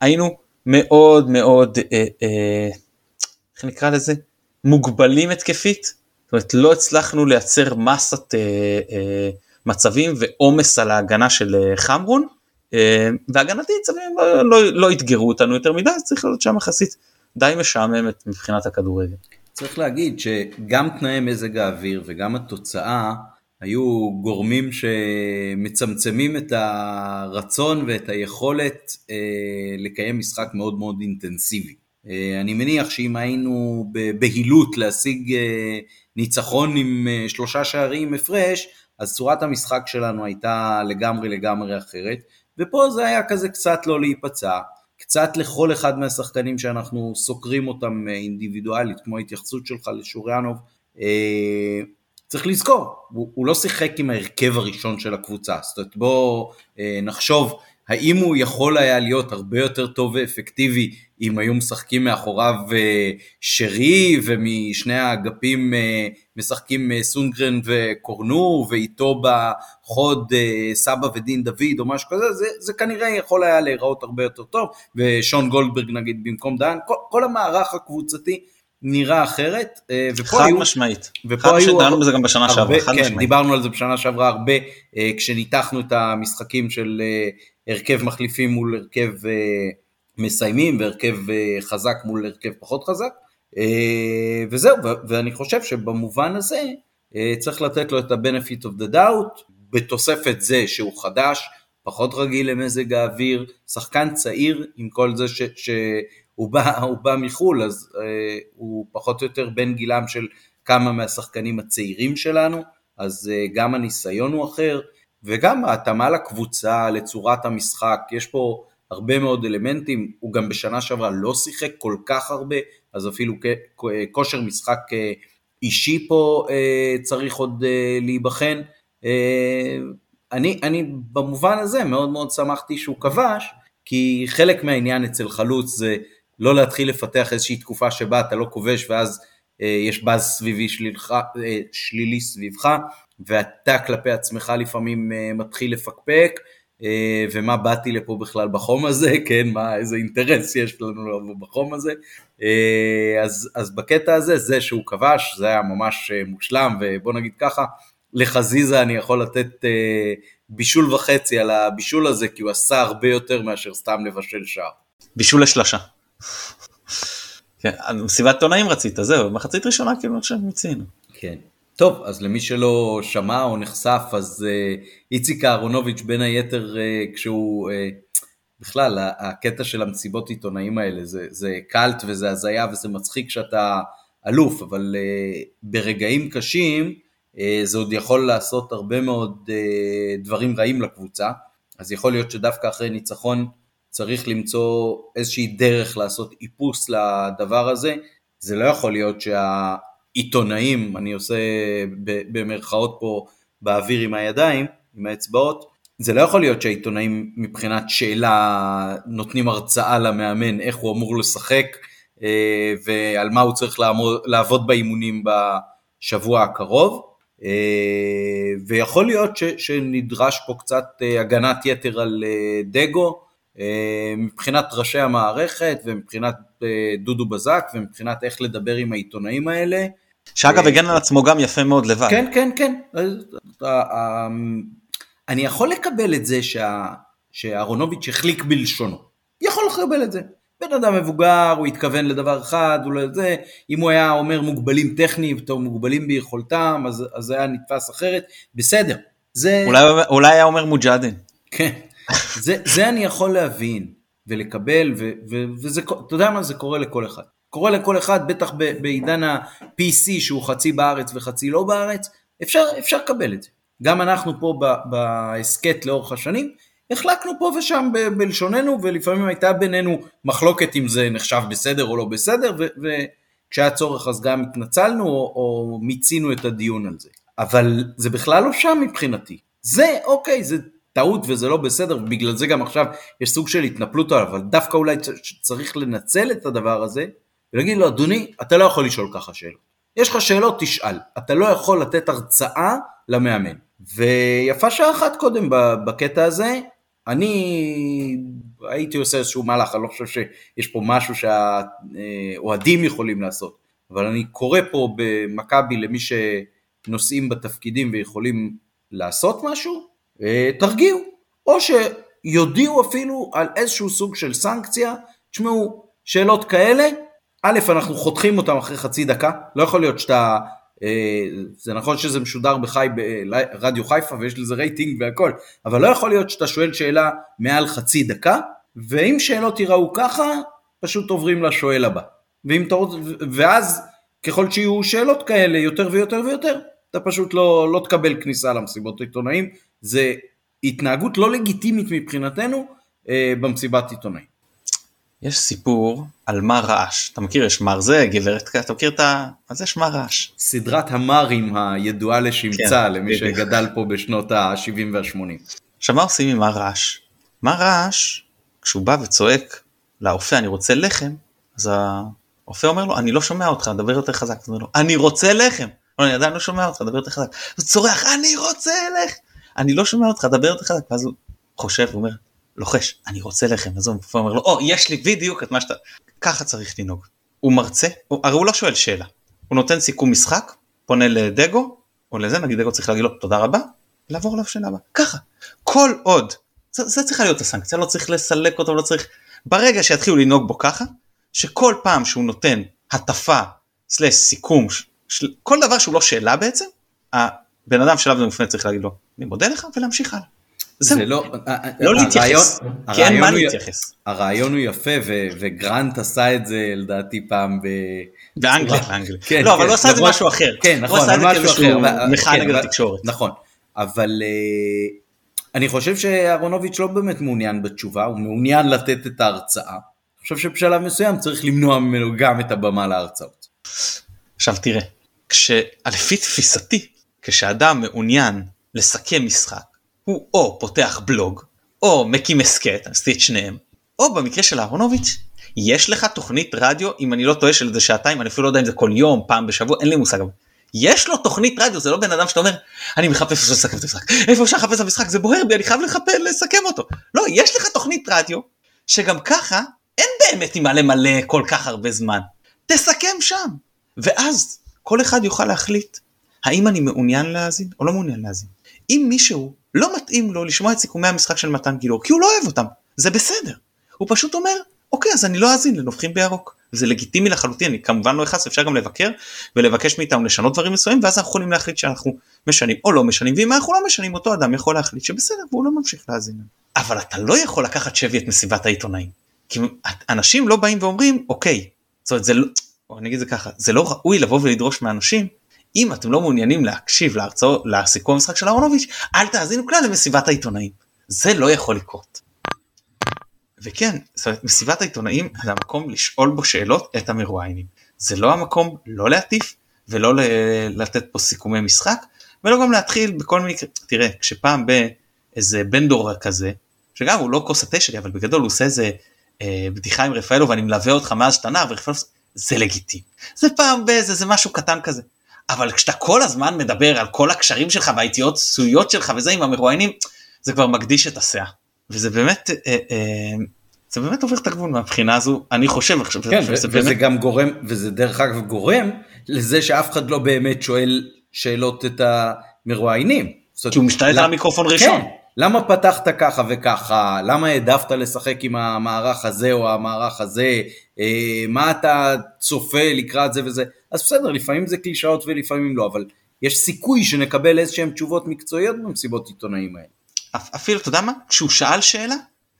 היינו מאוד מאוד, אה, אה, איך נקרא לזה, מוגבלים התקפית, זאת אומרת לא הצלחנו לייצר מסת אה, מצבים ועומס על ההגנה של חמרון, אה, צווים לא, לא, לא אתגרו אותנו יותר מדי, אז צריך להיות שם יחסית די משעממת מבחינת הכדורגל. צריך להגיד שגם תנאי מזג האוויר וגם התוצאה היו גורמים שמצמצמים את הרצון ואת היכולת אה, לקיים משחק מאוד מאוד אינטנסיבי. אה, אני מניח שאם היינו בבהילות להשיג אה, ניצחון עם שלושה שערים הפרש, אז צורת המשחק שלנו הייתה לגמרי לגמרי אחרת, ופה זה היה כזה קצת לא להיפצע, קצת לכל אחד מהשחקנים שאנחנו סוקרים אותם אינדיבידואלית, כמו ההתייחסות שלך לשוריאנוב, צריך לזכור, הוא, הוא לא שיחק עם ההרכב הראשון של הקבוצה, זאת אומרת בואו אה, נחשוב האם הוא יכול היה להיות הרבה יותר טוב ואפקטיבי אם היו משחקים מאחוריו אה, שרי ומשני האגפים אה, משחקים אה, סונגרן וקורנו ואיתו בחוד אה, סבא ודין דוד או משהו כזה, זה, זה כנראה יכול היה להיראות הרבה יותר טוב. ושון גולדברג נגיד במקום דן, כל, כל המערך הקבוצתי נראה אחרת. אה, ופה חד היו, משמעית. ופה חד היו שדנו בזה גם בשנה שעברה, חד כן, משמעית. דיברנו על זה בשנה שעברה הרבה, אה, כשניתחנו את המשחקים של אה, הרכב מחליפים מול הרכב מסיימים, והרכב חזק מול הרכב פחות חזק. וזהו, ואני חושב שבמובן הזה צריך לתת לו את ה-benefit of the doubt, בתוספת זה שהוא חדש, פחות רגיל למזג האוויר, שחקן צעיר עם כל זה ש... הוא בא, הוא בא מחו"ל, אז אה, הוא פחות או יותר בין גילם של כמה מהשחקנים הצעירים שלנו, אז אה, גם הניסיון הוא אחר, וגם ההתאמה לקבוצה, לצורת המשחק, יש פה הרבה מאוד אלמנטים, הוא גם בשנה שעברה לא שיחק כל כך הרבה, אז אפילו כושר משחק אה, אישי פה אה, צריך עוד אה, להיבחן. אה, אני, אני במובן הזה מאוד מאוד שמחתי שהוא כבש, כי חלק מהעניין אצל חלוץ זה לא להתחיל לפתח איזושהי תקופה שבה אתה לא כובש ואז אה, יש באז סביבי שלילך, אה, שלילי סביבך ואתה כלפי עצמך לפעמים אה, מתחיל לפקפק אה, ומה באתי לפה בכלל בחום הזה, כן, מה, איזה אינטרס יש לנו לבוא בחום הזה, אה, אז, אז בקטע הזה, זה שהוא כבש, זה היה ממש אה, מושלם ובוא נגיד ככה, לחזיזה אני יכול לתת אה, בישול וחצי על הבישול הזה כי הוא עשה הרבה יותר מאשר סתם לבשל שער. בישול לשלושה. כן, מסיבת עיתונאים רצית, זהו, מחצית ראשונה כאילו עכשיו מיצינו. כן. טוב, אז למי שלא שמע או נחשף, אז uh, איציק אהרונוביץ' בין היתר uh, כשהוא, uh, בכלל הקטע של המסיבות עיתונאים האלה זה, זה קאלט וזה הזיה וזה מצחיק שאתה אלוף, אבל uh, ברגעים קשים uh, זה עוד יכול לעשות הרבה מאוד uh, דברים רעים לקבוצה, אז יכול להיות שדווקא אחרי ניצחון צריך למצוא איזושהי דרך לעשות איפוס לדבר הזה. זה לא יכול להיות שהעיתונאים, אני עושה במרכאות פה באוויר עם הידיים, עם האצבעות, זה לא יכול להיות שהעיתונאים מבחינת שאלה נותנים הרצאה למאמן איך הוא אמור לשחק אה, ועל מה הוא צריך לעמוד, לעבוד באימונים בשבוע הקרוב. אה, ויכול להיות ש, שנדרש פה קצת הגנת יתר על דגו, מבחינת ראשי המערכת ומבחינת דודו בזק ומבחינת איך לדבר עם העיתונאים האלה. שאגב הגן על עצמו גם יפה מאוד לבד. כן, כן, כן. אני יכול לקבל את זה שה, שאהרונוביץ' החליק בלשונו. יכול לקבל את זה. בן אדם מבוגר, הוא התכוון לדבר אחד, הוא לא זה, אם הוא היה אומר מוגבלים טכניים, או מוגבלים ביכולתם, אז, אז זה היה נתפס אחרת, בסדר. זה... אולי, אולי היה אומר מוג'אדין. כן, זה, זה אני יכול להבין ולקבל, ו, ו, וזה, אתה יודע מה, זה קורה לכל אחד. קורה לכל אחד, בטח בעידן ה-PC שהוא חצי בארץ וחצי לא בארץ, אפשר, אפשר לקבל את זה. גם אנחנו פה בהסכת לאורך השנים, החלקנו פה ושם בלשוננו, ולפעמים הייתה בינינו מחלוקת אם זה נחשב בסדר או לא בסדר, וכשהיה צורך אז גם התנצלנו או, או מיצינו את הדיון על זה. אבל זה בכלל לא שם מבחינתי. זה, אוקיי, זה טעות וזה לא בסדר, בגלל זה גם עכשיו יש סוג של התנפלות עליו, אבל דווקא אולי צריך לנצל את הדבר הזה, ולהגיד לו, אדוני, אתה לא יכול לשאול ככה שאלות. יש לך שאלות, תשאל. אתה לא יכול לתת הרצאה למאמן. ויפה שעה אחת קודם בקטע הזה, אני הייתי עושה איזשהו מהלך, אני לא חושב שיש פה משהו שהאוהדים יכולים לעשות, אבל אני קורא פה במכבי למי שנושאים בתפקידים ויכולים לעשות משהו, אה, תרגיעו, או שיודיעו אפילו על איזשהו סוג של סנקציה, תשמעו, שאלות כאלה, א', אנחנו חותכים אותם אחרי חצי דקה, לא יכול להיות שאתה אה, זה נכון שזה משודר בחי ברדיו חיפה ויש לזה רייטינג והכל, אבל לא יכול להיות שאתה שואל שאלה מעל חצי דקה, ואם שאלות ייראו ככה, פשוט עוברים לשואל הבא. ואם אתה רוצה, ואז ככל שיהיו שאלות כאלה יותר ויותר ויותר, אתה פשוט לא, לא תקבל כניסה למסיבות עיתונאים. זה התנהגות לא לגיטימית מבחינתנו אה, במסיבת עיתונאים. יש סיפור על מה רעש. אתה מכיר, יש מר זה, גברת, אתה מכיר את ה... אז יש מה רעש. סדרת המרים הידועה לשמצה, כן, למי בדיוק. שגדל פה בשנות ה-70 וה-80. עכשיו מה עושים עם מה רעש? מה רעש, כשהוא בא וצועק לאופה אני רוצה לחם, אז האופה אומר לו אני לא שומע אותך, דבר יותר חזק. הוא אומר לו אני רוצה לחם. לא, אני עדיין לא שומע אותך, דבר יותר חזק. הוא צורח אני רוצה לחם. אני לא שומע אותך, דבר יותר חזק. ואז הוא חושב, הוא אומר לוחש, אני רוצה לחם, אז הוא אומר לו, או, יש לי בדיוק את מה שאתה... ככה צריך לנהוג. הוא מרצה, הוא, הרי הוא לא שואל שאלה, הוא נותן סיכום משחק, פונה לדגו, או לזה, נגיד דגו צריך להגיד לו תודה רבה, לעבור עליו שאלה הבאה. ככה. כל עוד, זה, זה צריכה להיות הסנקציה, לא צריך לסלק אותו, לא צריך... ברגע שיתחילו לנהוג בו ככה, שכל פעם שהוא נותן הטפה, סלס, סיכום, ש... כל דבר שהוא לא שאלה בעצם, הבן אדם שלב זה מופנה צריך להגיד לו, אני מודה לך ולהמשיך הלאה. זה לא, אה, אה, לא להתייחס, כי אין מה להתייחס. הרעיון הוא יפה וגרנט עשה את זה לדעתי פעם באנגליה, כן, לא אבל הוא כן, עשה את זה משהו אחר, כן נכון, משהו אחר, מחאה כן, נגד התקשורת, נכון, אבל אה, אני חושב שאהרונוביץ' לא באמת מעוניין בתשובה, הוא מעוניין לתת את ההרצאה, אני חושב שבשלב מסוים צריך למנוע ממנו גם את הבמה להרצאות. עכשיו תראה, לפי תפיסתי, כשאדם מעוניין לסכם משחק הוא או פותח בלוג, או מקים הסכת, עשיתי את שניהם, או במקרה של אהרונוביץ', יש לך תוכנית רדיו, אם אני לא טועה של איזה שעתיים, אני אפילו לא יודע אם זה כל יום, פעם בשבוע, אין לי מושג. יש לו תוכנית רדיו, זה לא בן אדם שאתה אומר, אני מחפש איפה לסכם את המשחק, איפה אפשר לחפש את המשחק, זה בוער בי, אני חייב לחפש, לסכם אותו. לא, יש לך תוכנית רדיו, שגם ככה, אין באמת עם מלא מלא כל כך הרבה זמן. תסכם שם. ואז כל אחד יוכל להחליט, האם אני מעוניין להאזין או לא מעוניין להאזין. אם מישהו לא מתאים לו לשמוע את סיכומי המשחק של מתן גילאור, כי הוא לא אוהב אותם, זה בסדר. הוא פשוט אומר, אוקיי, אז אני לא אאזין לנובחים בירוק. זה לגיטימי לחלוטין, אני כמובן לא אכעס, אפשר גם לבקר ולבקש מאיתנו לשנות דברים מסוימים, ואז אנחנו יכולים להחליט שאנחנו משנים או לא משנים, ואם אנחנו לא משנים, אותו אדם יכול להחליט שבסדר, והוא לא ממשיך להאזין. אבל אתה לא יכול לקחת שבי את מסיבת העיתונאים. כי אנשים לא באים ואומרים, אוקיי, זאת אומרת, זה לא, אני אגיד את זה ככה, זה לא ראוי לבוא ולדרוש מאנשים אם אתם לא מעוניינים להקשיב להרצאות, לסיכום המשחק של אהרונוביץ', אל תאזינו כלל למסיבת העיתונאים. זה לא יכול לקרות. וכן, זאת אומרת, מסיבת העיתונאים זה המקום לשאול בו שאלות את המרואיינים. זה לא המקום לא להטיף ולא לתת פה סיכומי משחק, ולא גם להתחיל בכל מיני, תראה, כשפעם באיזה בן דור כזה, שגם הוא לא כוס התה שלי, אבל בגדול הוא עושה איזה אה, בדיחה עם רפאלו ואני מלווה אותך מאז שאתה נער, ורפאלו, זה לגיטימי. זה פעם באיזה, זה משהו קטן כזה. אבל כשאתה כל הזמן מדבר על כל הקשרים שלך וההתייעצויות שלך וזה עם המרואיינים, זה כבר מקדיש את הסאה. וזה באמת, אה, אה, זה באמת עובר את הגבול מהבחינה הזו, אני חושב, עכשיו, כן, וזה וזה באמת, גם גורם, וזה דרך אגב גורם לזה שאף אחד לא באמת שואל שאלות את המרואיינים. כי הוא משתלט על המיקרופון ראשון. כן, למה פתחת ככה וככה, למה העדפת לשחק עם המערך הזה או המערך הזה, אה, מה אתה צופה לקראת זה וזה, אז בסדר, לפעמים זה קלישאות ולפעמים לא, אבל יש סיכוי שנקבל איזשהן תשובות מקצועיות במסיבות עיתונאים האלה. אפ- אפילו, אתה יודע מה? כשהוא שאל שאלה,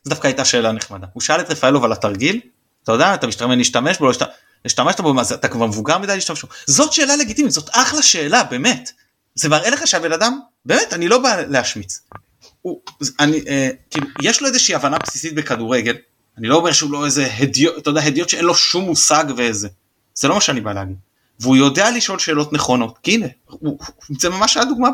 זו דווקא הייתה שאלה נחמדה. הוא שאל את רפאלוב על התרגיל, אתה יודע, אתה משתמש להשתמש בו, לא השת- השתמשת בו, זה, אתה כבר מבוגר מדי להשתמש בו. זאת שאלה לגיטימית, זאת אחלה שאלה, באמת. זה מראה לך שהבן אדם, באמת, אני לא בא להשמיץ. הוא, אני, אה, כאילו, יש לו איזושהי הבנה בסיסית בכדורגל, אני לא אומר שהוא לא איזה הדיוט, אתה יודע, הדיוט שאין לו שום מושג ואיזה. זה לא מה שאני בא להגיד. והוא יודע לשאול שאלות נכונות, כי הנה, הוא, זה ממש היה דוגמה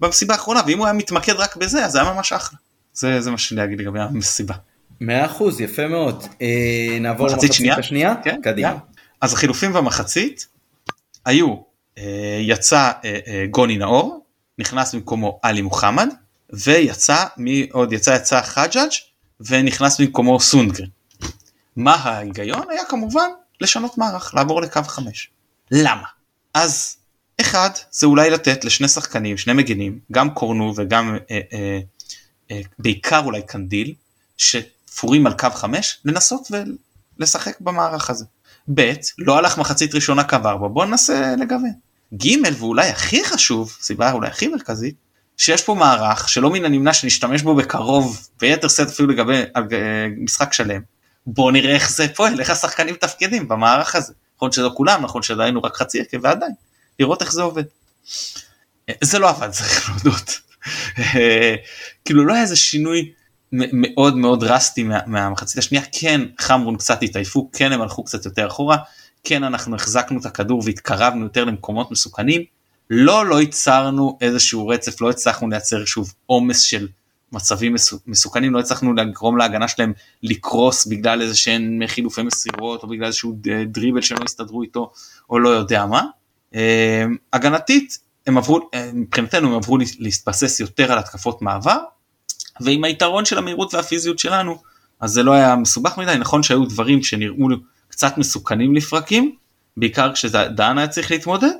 במסיבה האחרונה, ואם הוא היה מתמקד רק בזה, אז זה היה ממש אחלה. זה, זה מה שאני להגיד לגבי המסיבה. מאה אחוז, יפה מאוד. אה, נעבור מחצית למחצית שנייה? השנייה? כן, קדימה. יאללה. אז החילופים במחצית היו, אה, יצא אה, אה, גוני נאור, נכנס במקומו עלי מוחמד, ויצא, מי עוד יצא? יצא חג'אג' ונכנס במקומו סונדגרן. מה ההיגיון? היה כמובן לשנות מערך, לעבור לקו 5. למה? אז אחד, זה אולי לתת לשני שחקנים, שני מגנים, גם קורנו וגם אה, אה, אה, בעיקר אולי קנדיל, שתפורים על קו 5, לנסות ולשחק במערך הזה. ב', לא הלך מחצית ראשונה קו 4, בוא ננסה לגוון. ג', ואולי הכי חשוב, סיבה אולי הכי מרכזית, שיש פה מערך שלא מן הנמנע שנשתמש בו בקרוב, ביתר סט אפילו לגבי אה, משחק שלם. בוא נראה איך זה פועל, איך השחקנים מתפקדים במערך הזה. נכון שלא כולם, נכון הוא רק חצי הרכב ועדיין. לראות איך זה עובד. זה לא עבד, צריך להודות. כאילו לא היה איזה שינוי מאוד מאוד דרסטי מה, מהמחצית השנייה, כן חמרון קצת התעייפו, כן הם הלכו קצת יותר אחורה, כן אנחנו החזקנו את הכדור והתקרבנו יותר למקומות מסוכנים, לא לא ייצרנו איזשהו רצף, לא הצלחנו לייצר שוב עומס של מצבים מסו- מסוכנים, לא הצלחנו לגרום להגנה שלהם לקרוס בגלל איזה שהן חילופי מסירות או בגלל איזשהו ד- דריבל שהם לא הסתדרו איתו או לא יודע מה. אה, הגנתית הם עברו, אה, מבחינתנו הם עברו להתבסס יותר על התקפות מעבר, ועם היתרון של המהירות והפיזיות שלנו, אז זה לא היה מסובך מדי, נכון שהיו דברים שנראו קצת מסוכנים לפרקים, בעיקר כשדן היה צריך להתמודד,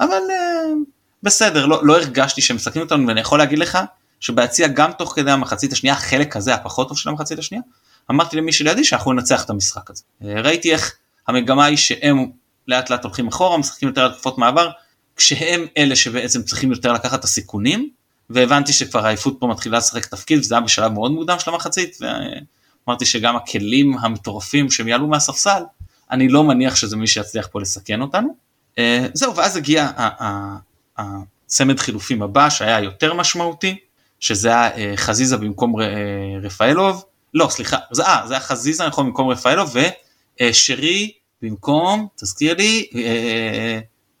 אבל אה, בסדר, לא, לא הרגשתי שהם מסכנים אותנו, ואני יכול להגיד לך שביציע גם תוך כדי המחצית השנייה, החלק הזה הפחות טוב של המחצית השנייה, אמרתי למי שלידי שאנחנו ננצח את המשחק הזה. אה, ראיתי איך המגמה היא שהם לאט לאט הולכים אחורה, משחקים יותר על תקופות מעבר, כשהם אלה שבעצם צריכים יותר לקחת את הסיכונים, והבנתי שכבר העייפות פה מתחילה לשחק תפקיד, וזה היה בשלב מאוד מוקדם של המחצית, ואמרתי שגם הכלים המטורפים שהם יעלו מהספסל, אני לא מניח שזה מי שיצליח פה לסכן אותנו. אה, זהו, ואז הגיע הצמד חילופים הבא שהיה יותר משמעותי, שזה היה אה, חזיזה במקום אה, רפאלוב, לא סליחה, זה, אה, זה היה חזיזה נכון במקום רפאלוב, ושרי במקום, תזכיר לי,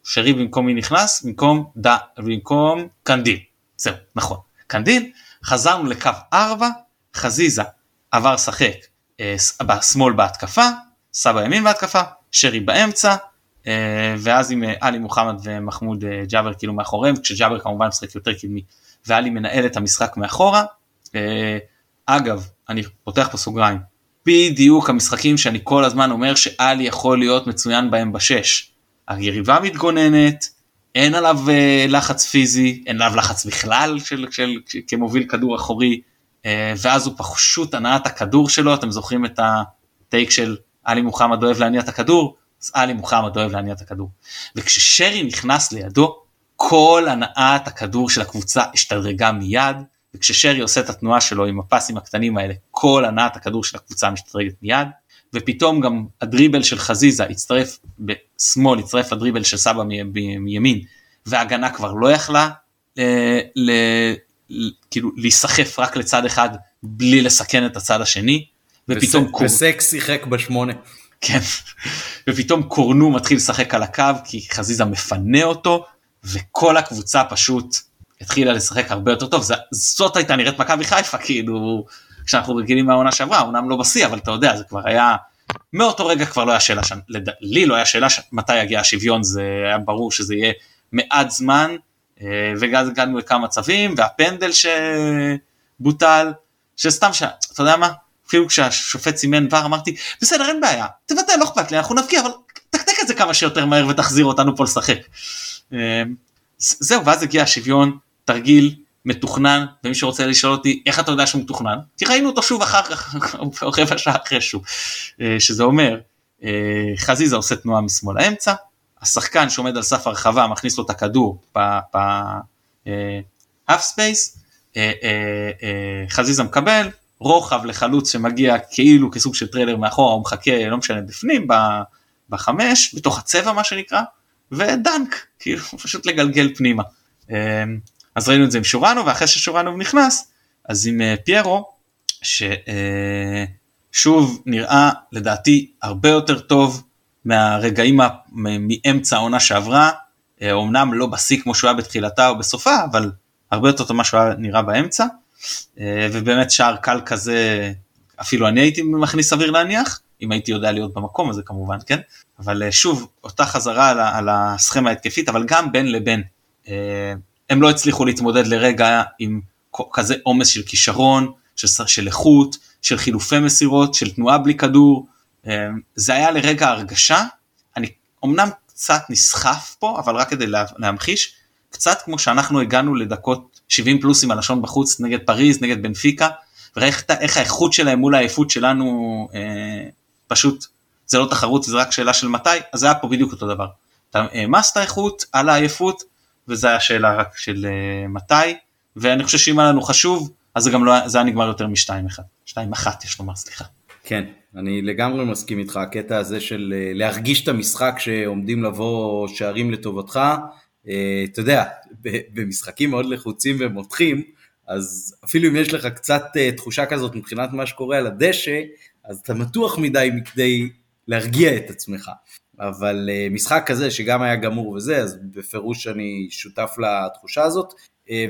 שרי במקום מי נכנס? במקום ד... במקום קנדיל. זהו, נכון. קנדיל, חזרנו לקו 4, חזיזה עבר ס- בשמאל בהתקפה, סבא ימין בהתקפה, שרי באמצע, ואז עם עלי מוחמד ומחמוד ג'אבר כאילו מאחוריהם, כשג'אבר כמובן משחק יותר קדמי, ועלי מנהל את המשחק מאחורה. אה, אגב, אני פותח פה סוגריים, בדיוק המשחקים שאני כל הזמן אומר שעלי יכול להיות מצוין בהם בשש. היריבה מתגוננת, אין עליו אה, לחץ פיזי, אין עליו לחץ בכלל של, של, של, כמוביל כדור אחורי, אה, ואז הוא פשוט הנעת הכדור שלו, אתם זוכרים את הטייק של עלי מוחמד אוהב להניע את הכדור? אז עלי מוחמד אוהב להניע את הכדור. וכששרי נכנס לידו, כל הנעת הכדור של הקבוצה השתדרגה מיד, וכששרי עושה את התנועה שלו עם הפסים הקטנים האלה, כל הנעת הכדור של הקבוצה משתדרגת מיד, ופתאום גם הדריבל של חזיזה הצטרף בשמאל, הצטרף הדריבל של סבא מימין, וההגנה כבר לא יכלה אה, ל, ל, כאילו להיסחף רק לצד אחד בלי לסכן את הצד השני, ופתאום קור... וסק שיחק בשמונה. כן, ופתאום קורנו מתחיל לשחק על הקו כי חזיזה מפנה אותו, וכל הקבוצה פשוט התחילה לשחק הרבה יותר טוב, זאת הייתה נראית מכבי חיפה, כאילו, כשאנחנו רגילים מהעונה שעברה, אמנם לא בשיא, אבל אתה יודע, זה כבר היה, מאותו רגע כבר לא היה שאלה, שם, לד... לי לא היה שאלה ש... מתי יגיע השוויון, זה היה ברור שזה יהיה מעט זמן, ואז הגענו לכמה מצבים, והפנדל שבוטל, שסתם, ש... אתה יודע מה? אפילו כשהשופט סימן ור אמרתי, בסדר אין בעיה, תבטל לא אכפת לי, אנחנו נבקיע, אבל תקתק את זה כמה שיותר מהר ותחזיר אותנו פה לשחק. זהו, ואז הגיע השוויון, תרגיל מתוכנן, ומי שרוצה לשאול אותי איך אתה יודע שהוא מתוכנן, כי ראינו אותו שוב אחר כך, רבע שעה אחרי שוב, שזה אומר, חזיזה עושה תנועה משמאל לאמצע, השחקן שעומד על סף הרחבה מכניס לו את הכדור ב-half space, חזיזה מקבל, רוחב לחלוץ שמגיע כאילו כסוג של trailer מאחורה, הוא מחכה, לא משנה, בפנים, בחמש, בתוך הצבע מה שנקרא, ודנק, כאילו פשוט לגלגל פנימה. אז ראינו את זה עם שורנוב, ואחרי ששורנוב נכנס, אז עם פיירו, ששוב נראה לדעתי הרבה יותר טוב מהרגעים מאמצע העונה שעברה, אמנם לא בשיא כמו שהוא היה בתחילתה או בסופה, אבל הרבה יותר טוב ממה שהוא היה נראה באמצע. ובאמת שער קל כזה, אפילו אני הייתי מכניס סביר להניח, אם הייתי יודע להיות במקום הזה כמובן, כן? אבל שוב, אותה חזרה על, על הסכמה ההתקפית, אבל גם בין לבין. הם לא הצליחו להתמודד לרגע עם כזה עומס של כישרון, של, של איכות, של חילופי מסירות, של תנועה בלי כדור. זה היה לרגע הרגשה, אני אמנם קצת נסחף פה, אבל רק כדי להמחיש, קצת כמו שאנחנו הגענו לדקות 70 פלוס עם הלשון בחוץ נגד פריז, נגד בנפיקה, ואיך האיכות שלהם מול העייפות שלנו אה, פשוט, זה לא תחרות, זה רק שאלה של מתי, אז זה היה פה בדיוק אותו דבר. אתה העמסת איכות על העייפות, וזה היה שאלה רק של אה, מתי, ואני חושב שאם היה לנו חשוב, אז זה גם לא, זה היה נגמר יותר מ-2-1, 2-1 יש לומר, סליחה. כן, אני לגמרי מסכים איתך, הקטע הזה של להרגיש את המשחק שעומדים לבוא שערים לטובתך, אתה יודע, במשחקים מאוד לחוצים ומותחים, אז אפילו אם יש לך קצת תחושה כזאת מבחינת מה שקורה על הדשא, אז אתה מתוח מדי מכדי להרגיע את עצמך. אבל משחק כזה שגם היה גמור וזה, אז בפירוש אני שותף לתחושה הזאת.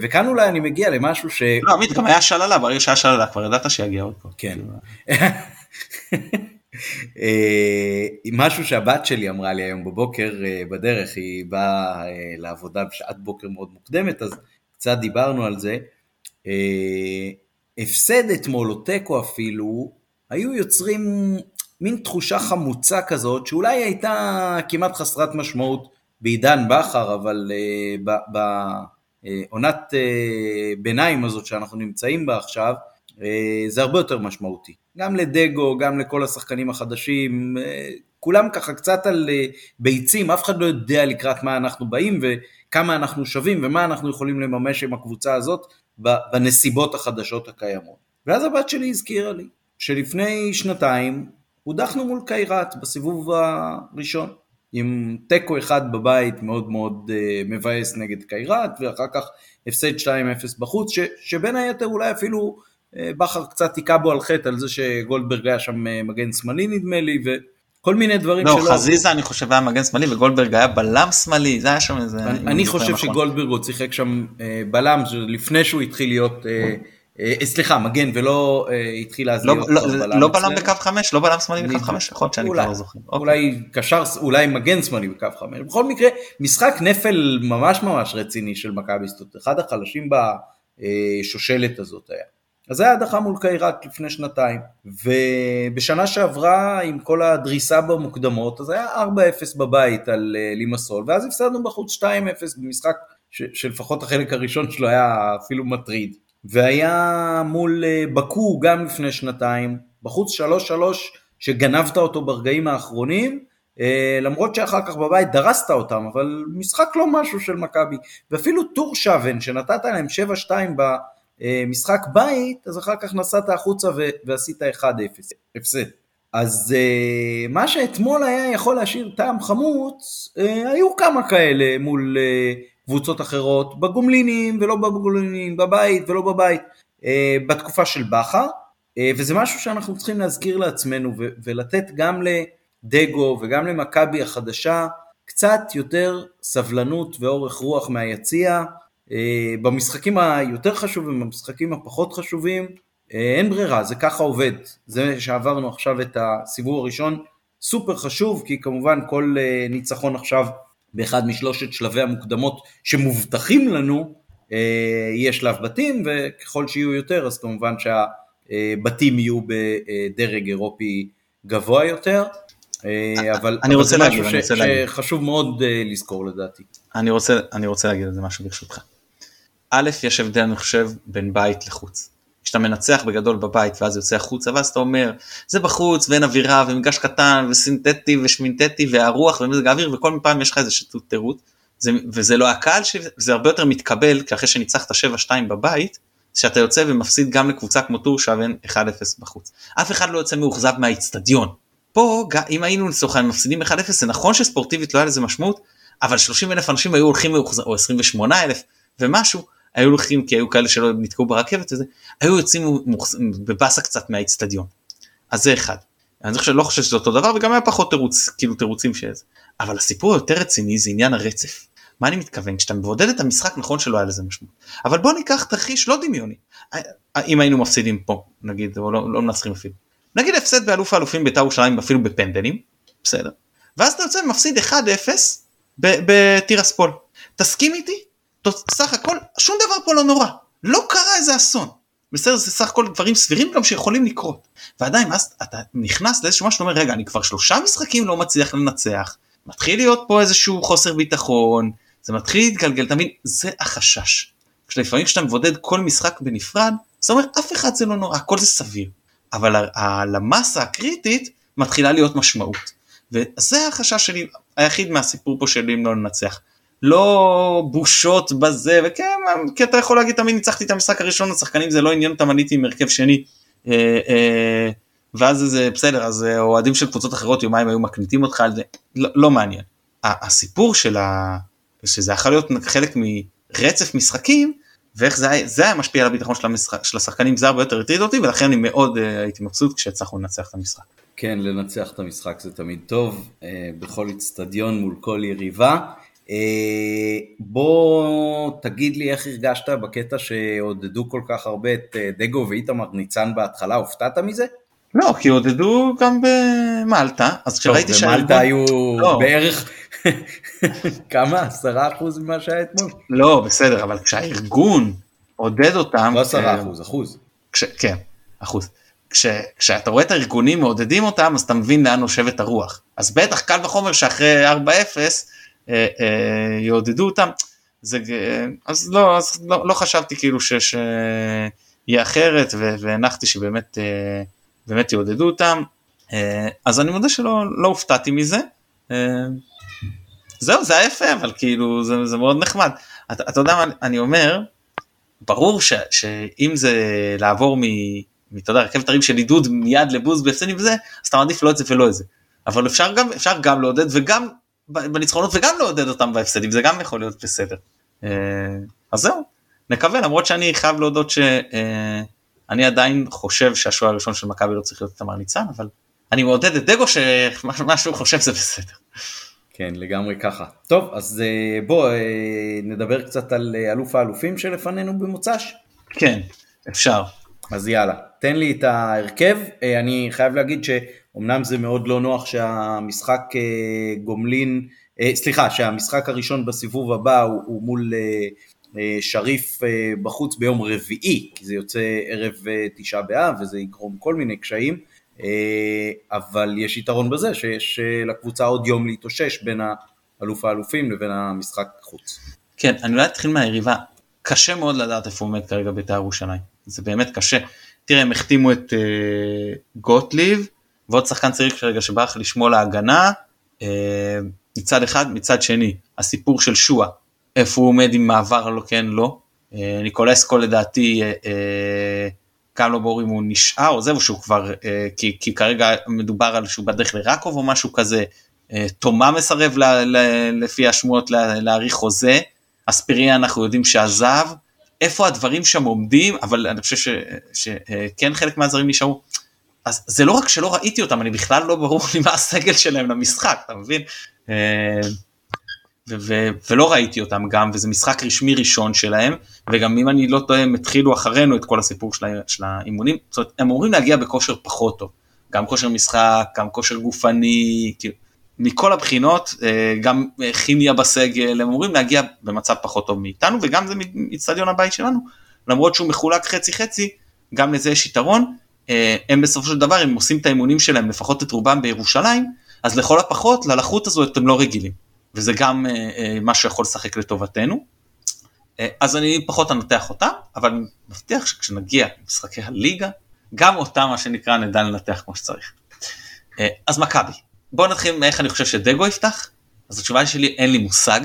וכאן אולי אני מגיע למשהו ש... לא, עמית, גם היה שללה, ברגע שהיה שללה, כבר ידעת שיגיע עוד פעם. כן. משהו שהבת שלי אמרה לי היום בבוקר בדרך, היא באה לעבודה בשעת בוקר מאוד מוקדמת, אז קצת דיברנו על זה. הפסד אתמול או תיקו אפילו, היו יוצרים מין תחושה חמוצה כזאת, שאולי הייתה כמעט חסרת משמעות בעידן בכר, אבל בעונת ביניים הזאת שאנחנו נמצאים בה עכשיו, זה הרבה יותר משמעותי. גם לדגו, גם לכל השחקנים החדשים, כולם ככה קצת על ביצים, אף אחד לא יודע לקראת מה אנחנו באים וכמה אנחנו שווים ומה אנחנו יכולים לממש עם הקבוצה הזאת בנסיבות החדשות הקיימות. ואז הבת שלי הזכירה לי שלפני שנתיים הודחנו מול קיירת בסיבוב הראשון, עם תיקו אחד בבית מאוד מאוד מבאס נגד קיירת ואחר כך הפסד 2-0 בחוץ, ש, שבין היתר אולי אפילו בכר קצת היכה בו על חטא על זה שגולדברג היה שם מגן שמאלי נדמה לי וכל מיני דברים לא, שלא... לא, חזיזה אני חושב היה מגן שמאלי וגולדברג היה בלם שמאלי, זה היה שם איזה... אני, אני חושב נכון. שגולדברג עוד שיחק שם אה, בלם לפני שהוא התחיל להיות... אה, אה, סליחה, מגן ולא אה, התחיל אז לא, לא, בלם. לא בלם בקו 5? לא בלם שמאלי בקו 5? יכול להיות שאני כבר לא זוכר. אולי אוקיי. קשר, אולי מגן שמאלי בקו 5. בכל מקרה, משחק נפל ממש ממש רציני של מכבי סטוט. אחד החלשים בשושלת הזאת היה. אז זה היה הדחה מול קיירת לפני שנתיים, ובשנה שעברה עם כל הדריסה במוקדמות, אז היה 4-0 בבית על uh, לימסול, ואז הפסדנו בחוץ 2-0 במשחק שלפחות החלק הראשון שלו היה אפילו מטריד. והיה מול uh, בקו גם לפני שנתיים, בחוץ 3-3 שגנבת אותו ברגעים האחרונים, uh, למרות שאחר כך בבית דרסת אותם, אבל משחק לא משהו של מכבי, ואפילו טור שוון שנתת להם 7-2 ב... משחק בית, אז אחר כך נסעת החוצה ועשית 1-0, הפסד. אז מה שאתמול היה יכול להשאיר טעם חמוץ, היו כמה כאלה מול קבוצות אחרות, בגומלינים ולא בגומלינים, בבית ולא בבית, בתקופה של בכר, וזה משהו שאנחנו צריכים להזכיר לעצמנו ולתת גם לדגו וגם למכבי החדשה קצת יותר סבלנות ואורך רוח מהיציע, במשחקים היותר חשובים, במשחקים הפחות חשובים, אין ברירה, זה ככה עובד. זה שעברנו עכשיו את הסיבוב הראשון, סופר חשוב, כי כמובן כל ניצחון עכשיו באחד משלושת שלבי המוקדמות שמובטחים לנו, יהיה שלב בתים, וככל שיהיו יותר אז כמובן שהבתים יהיו בדרג אירופי גבוה יותר. אבל, אני רוצה להגיד, משהו אני רוצה להגיד. שחשוב מאוד לזכור לדעתי. אני רוצה, אני רוצה להגיד על זה משהו ברשותך. א', יש הבדל אני חושב בין בית לחוץ. כשאתה מנצח בגדול בבית ואז יוצא החוצה ואז אתה אומר זה בחוץ ואין אווירה ומגש קטן וסינתטי ושמינתטי והרוח ומזג האוויר וכל פעם יש לך איזה זה, וזה לא הקהל שזה הרבה יותר מתקבל כי אחרי שניצחת 7-2 בבית שאתה יוצא ומפסיד גם לקבוצה כמו טור שווין 1-0 בחוץ. אף אחד לא יוצא מאוכזב מהאיצטדיון. פה אם היינו לצורך העניין מפסידים 1-0 זה נכון שספורטיבית לא היה לזה משמעות אבל 30 אלף אנשים היו הולכים מאוכזב או 28 אלף ומשהו היו הולכים כי היו כאלה שלא נתקעו ברכבת וזה היו יוצאים בבאסה קצת מהאיצטדיון. אז זה אחד. אני חושב, לא חושב שזה אותו דבר וגם היה פחות תירוץ כאילו תירוצים שזה. אבל הסיפור היותר רציני זה עניין הרצף. מה אני מתכוון כשאתה מבודד את המשחק נכון שלא היה לזה משמעות אבל בוא ניקח תרחיש לא דמיוני אם היינו מפסידים פה נגיד או לא, לא מנצחים אפילו נגיד הפסד באלוף האלופים בית"ר ירושלים אפילו בפנדלים בסדר ואז אתה יוצא ומפסיד 1-0 ב- בטירספול תסכים איתי סך הכל שום דבר פה לא נורא. לא קרה איזה אסון. בסדר? זה סך הכל דברים סבירים גם שיכולים לקרות. ועדיין אז אתה נכנס לאיזשהו משהו אומר רגע אני כבר שלושה משחקים לא מצליח לנצח. מתחיל להיות פה איזשהו חוסר ביטחון. זה מתחיל להתגלגל. תמיד זה החשש. כשלפעמים כשאתה מבודד כל משחק בנפרד זאת אומרת אף אחד זה לא נורא הכל זה סביר. אבל למסה הקריטית מתחילה להיות משמעות. וזה החשש שלי היחיד מהסיפור פה שלי אם לא לנצח. לא בושות בזה וכן כי אתה יכול להגיד תמיד ניצחתי את המשחק הראשון השחקנים זה לא עניין אותם עליתי עם הרכב שני אה, אה, ואז זה בסדר אז אה, אוהדים של קבוצות אחרות יומיים היו מקניטים אותך על זה לא, לא מעניין. הסיפור של ה... שזה יכול להיות חלק מרצף משחקים ואיך זה זה היה משפיע על הביטחון של, המשחק, של השחקנים זה הרבה יותר הטריד אותי ולכן אני מאוד uh, הייתי מבסוט כשהצלחנו לנצח את המשחק. כן, לנצח את המשחק זה תמיד טוב, אה, בכל איצטדיון מול כל יריבה. אה, בוא תגיד לי איך הרגשת בקטע שעודדו כל כך הרבה את אה, דגו ואיתמר ניצן בהתחלה, הופתעת מזה? לא כי עודדו גם במלטה אז כשראיתי טוב, במלטה היו לא. בערך, כמה? עשרה אחוז ממה שהיה אתמול? לא בסדר אבל כשהארגון עודד אותם לא עשרה אחוז, אחוז. כש, כן אחוז. כש, כשאתה רואה את הארגונים מעודדים אותם אז אתה מבין לאן נושבת הרוח אז בטח קל וחומר שאחרי 4-0 אה, אה, יעודדו אותם זה, אה, אז לא, אז לא, לא חשבתי כאילו ש- שיהיה אחרת ו- והנחתי שבאמת אה, באמת יעודדו אותם אה, אז אני מודה שלא לא הופתעתי מזה. אה, זהו זה היה יפה אבל כאילו זה, זה מאוד נחמד. אתה, אתה יודע מה אני אומר ברור ש, שאם זה לעבור מ... אתה יודע, רכבת הרים של עידוד מיד לבוז בהפסדים וזה, אז אתה מעדיף לא את זה ולא את זה. אבל אפשר גם, אפשר גם לעודד וגם בניצחונות וגם לעודד אותם בהפסדים, זה גם יכול להיות בסדר. אה, אז זהו, נקווה, למרות שאני חייב להודות שאני עדיין חושב שהשוער הראשון של מכבי לא צריך להיות תמר ניצן, אבל אני מעודד את דגו שמה שהוא חושב זה בסדר. כן, לגמרי ככה. טוב, אז אה, בוא אה, נדבר קצת על אה, אלוף האלופים שלפנינו במוצ"ש. כן, אפשר. אז יאללה, תן לי את ההרכב. אה, אני חייב להגיד שאומנם זה מאוד לא נוח שהמשחק אה, גומלין, אה, סליחה, שהמשחק הראשון בסיבוב הבא הוא, הוא מול אה, שריף בחוץ ביום רביעי, כי זה יוצא ערב תשעה באב וזה יגרום כל מיני קשיים, אבל יש יתרון בזה שיש לקבוצה עוד יום להתאושש בין האלוף האלופים לבין המשחק חוץ. כן, אני אולי אתחיל מהיריבה. קשה מאוד לדעת איפה עומד כרגע בית"ר ירושלים. זה באמת קשה. תראה, הם החתימו את אה, גוטליב, ועוד שחקן צעיר כרגע שבא לך לשמור להגנה. אה, מצד אחד, מצד שני, הסיפור של שואה, איפה הוא עומד עם מעבר לא כן לא. אה, ניקולסקו לדעתי, גם לא ברור אם הוא נשאר או זהו שהוא כבר, אה, כי, כי כרגע מדובר על שהוא בדרך לרקוב או משהו כזה. תומה מסרב ל, ל, לפי השמועות לה, להאריך חוזה. אספיריה אנחנו יודעים שעזב, איפה הדברים שם עומדים, אבל אני חושב שכן חלק מהזרים נשארו. אז זה לא רק שלא ראיתי אותם, אני בכלל לא ברור לי מה הסגל שלהם למשחק, אתה מבין? אה, ו- ו- ולא ראיתי אותם גם, וזה משחק רשמי ראשון שלהם, וגם אם אני לא טועה, הם התחילו אחרינו את כל הסיפור של, של האימונים, זאת אומרת, הם אמורים להגיע בכושר פחות טוב, גם כושר משחק, גם כושר גופני, כאילו, מכל הבחינות, אה, גם כימיה בסגל, הם אמורים להגיע במצב פחות טוב מאיתנו, וגם זה מאיצטדיון הבית שלנו, למרות שהוא מחולק חצי חצי, גם לזה יש יתרון. אה, הם בסופו של דבר, הם עושים את האימונים שלהם, לפחות את רובם בירושלים, אז לכל הפחות, ללחות הזו אתם לא רגילים. וזה גם מה שיכול לשחק לטובתנו. אז אני פחות אנתח אותה, אבל אני מבטיח שכשנגיע למשחקי הליגה, גם אותה מה שנקרא נדע לנתח כמו שצריך. אז מכבי, בוא נתחיל מאיך אני חושב שדגו יפתח. אז התשובה שלי אין לי מושג,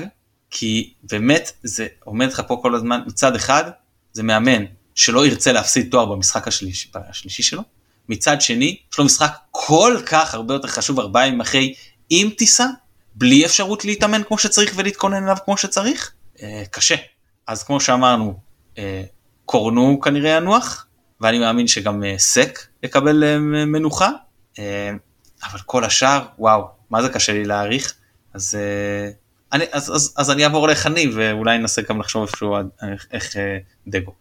כי באמת זה עומד לך פה כל הזמן, מצד אחד זה מאמן שלא ירצה להפסיד תואר במשחק השלישי, השלישי שלו, מצד שני יש לו משחק כל כך הרבה יותר חשוב ארבעה ימים אחרי עם טיסה, בלי אפשרות להתאמן כמו שצריך ולהתכונן אליו כמו שצריך, אה, קשה. אז כמו שאמרנו, אה, קורנו כנראה ינוח, ואני מאמין שגם אה, סק יקבל אה, מנוחה. אה, אבל כל השאר, וואו, מה זה קשה לי להעריך. אז, אה, אני, אז, אז, אז אני אעבור לחני ואולי ננסה גם לחשוב איפשהו איך, אה, דגו.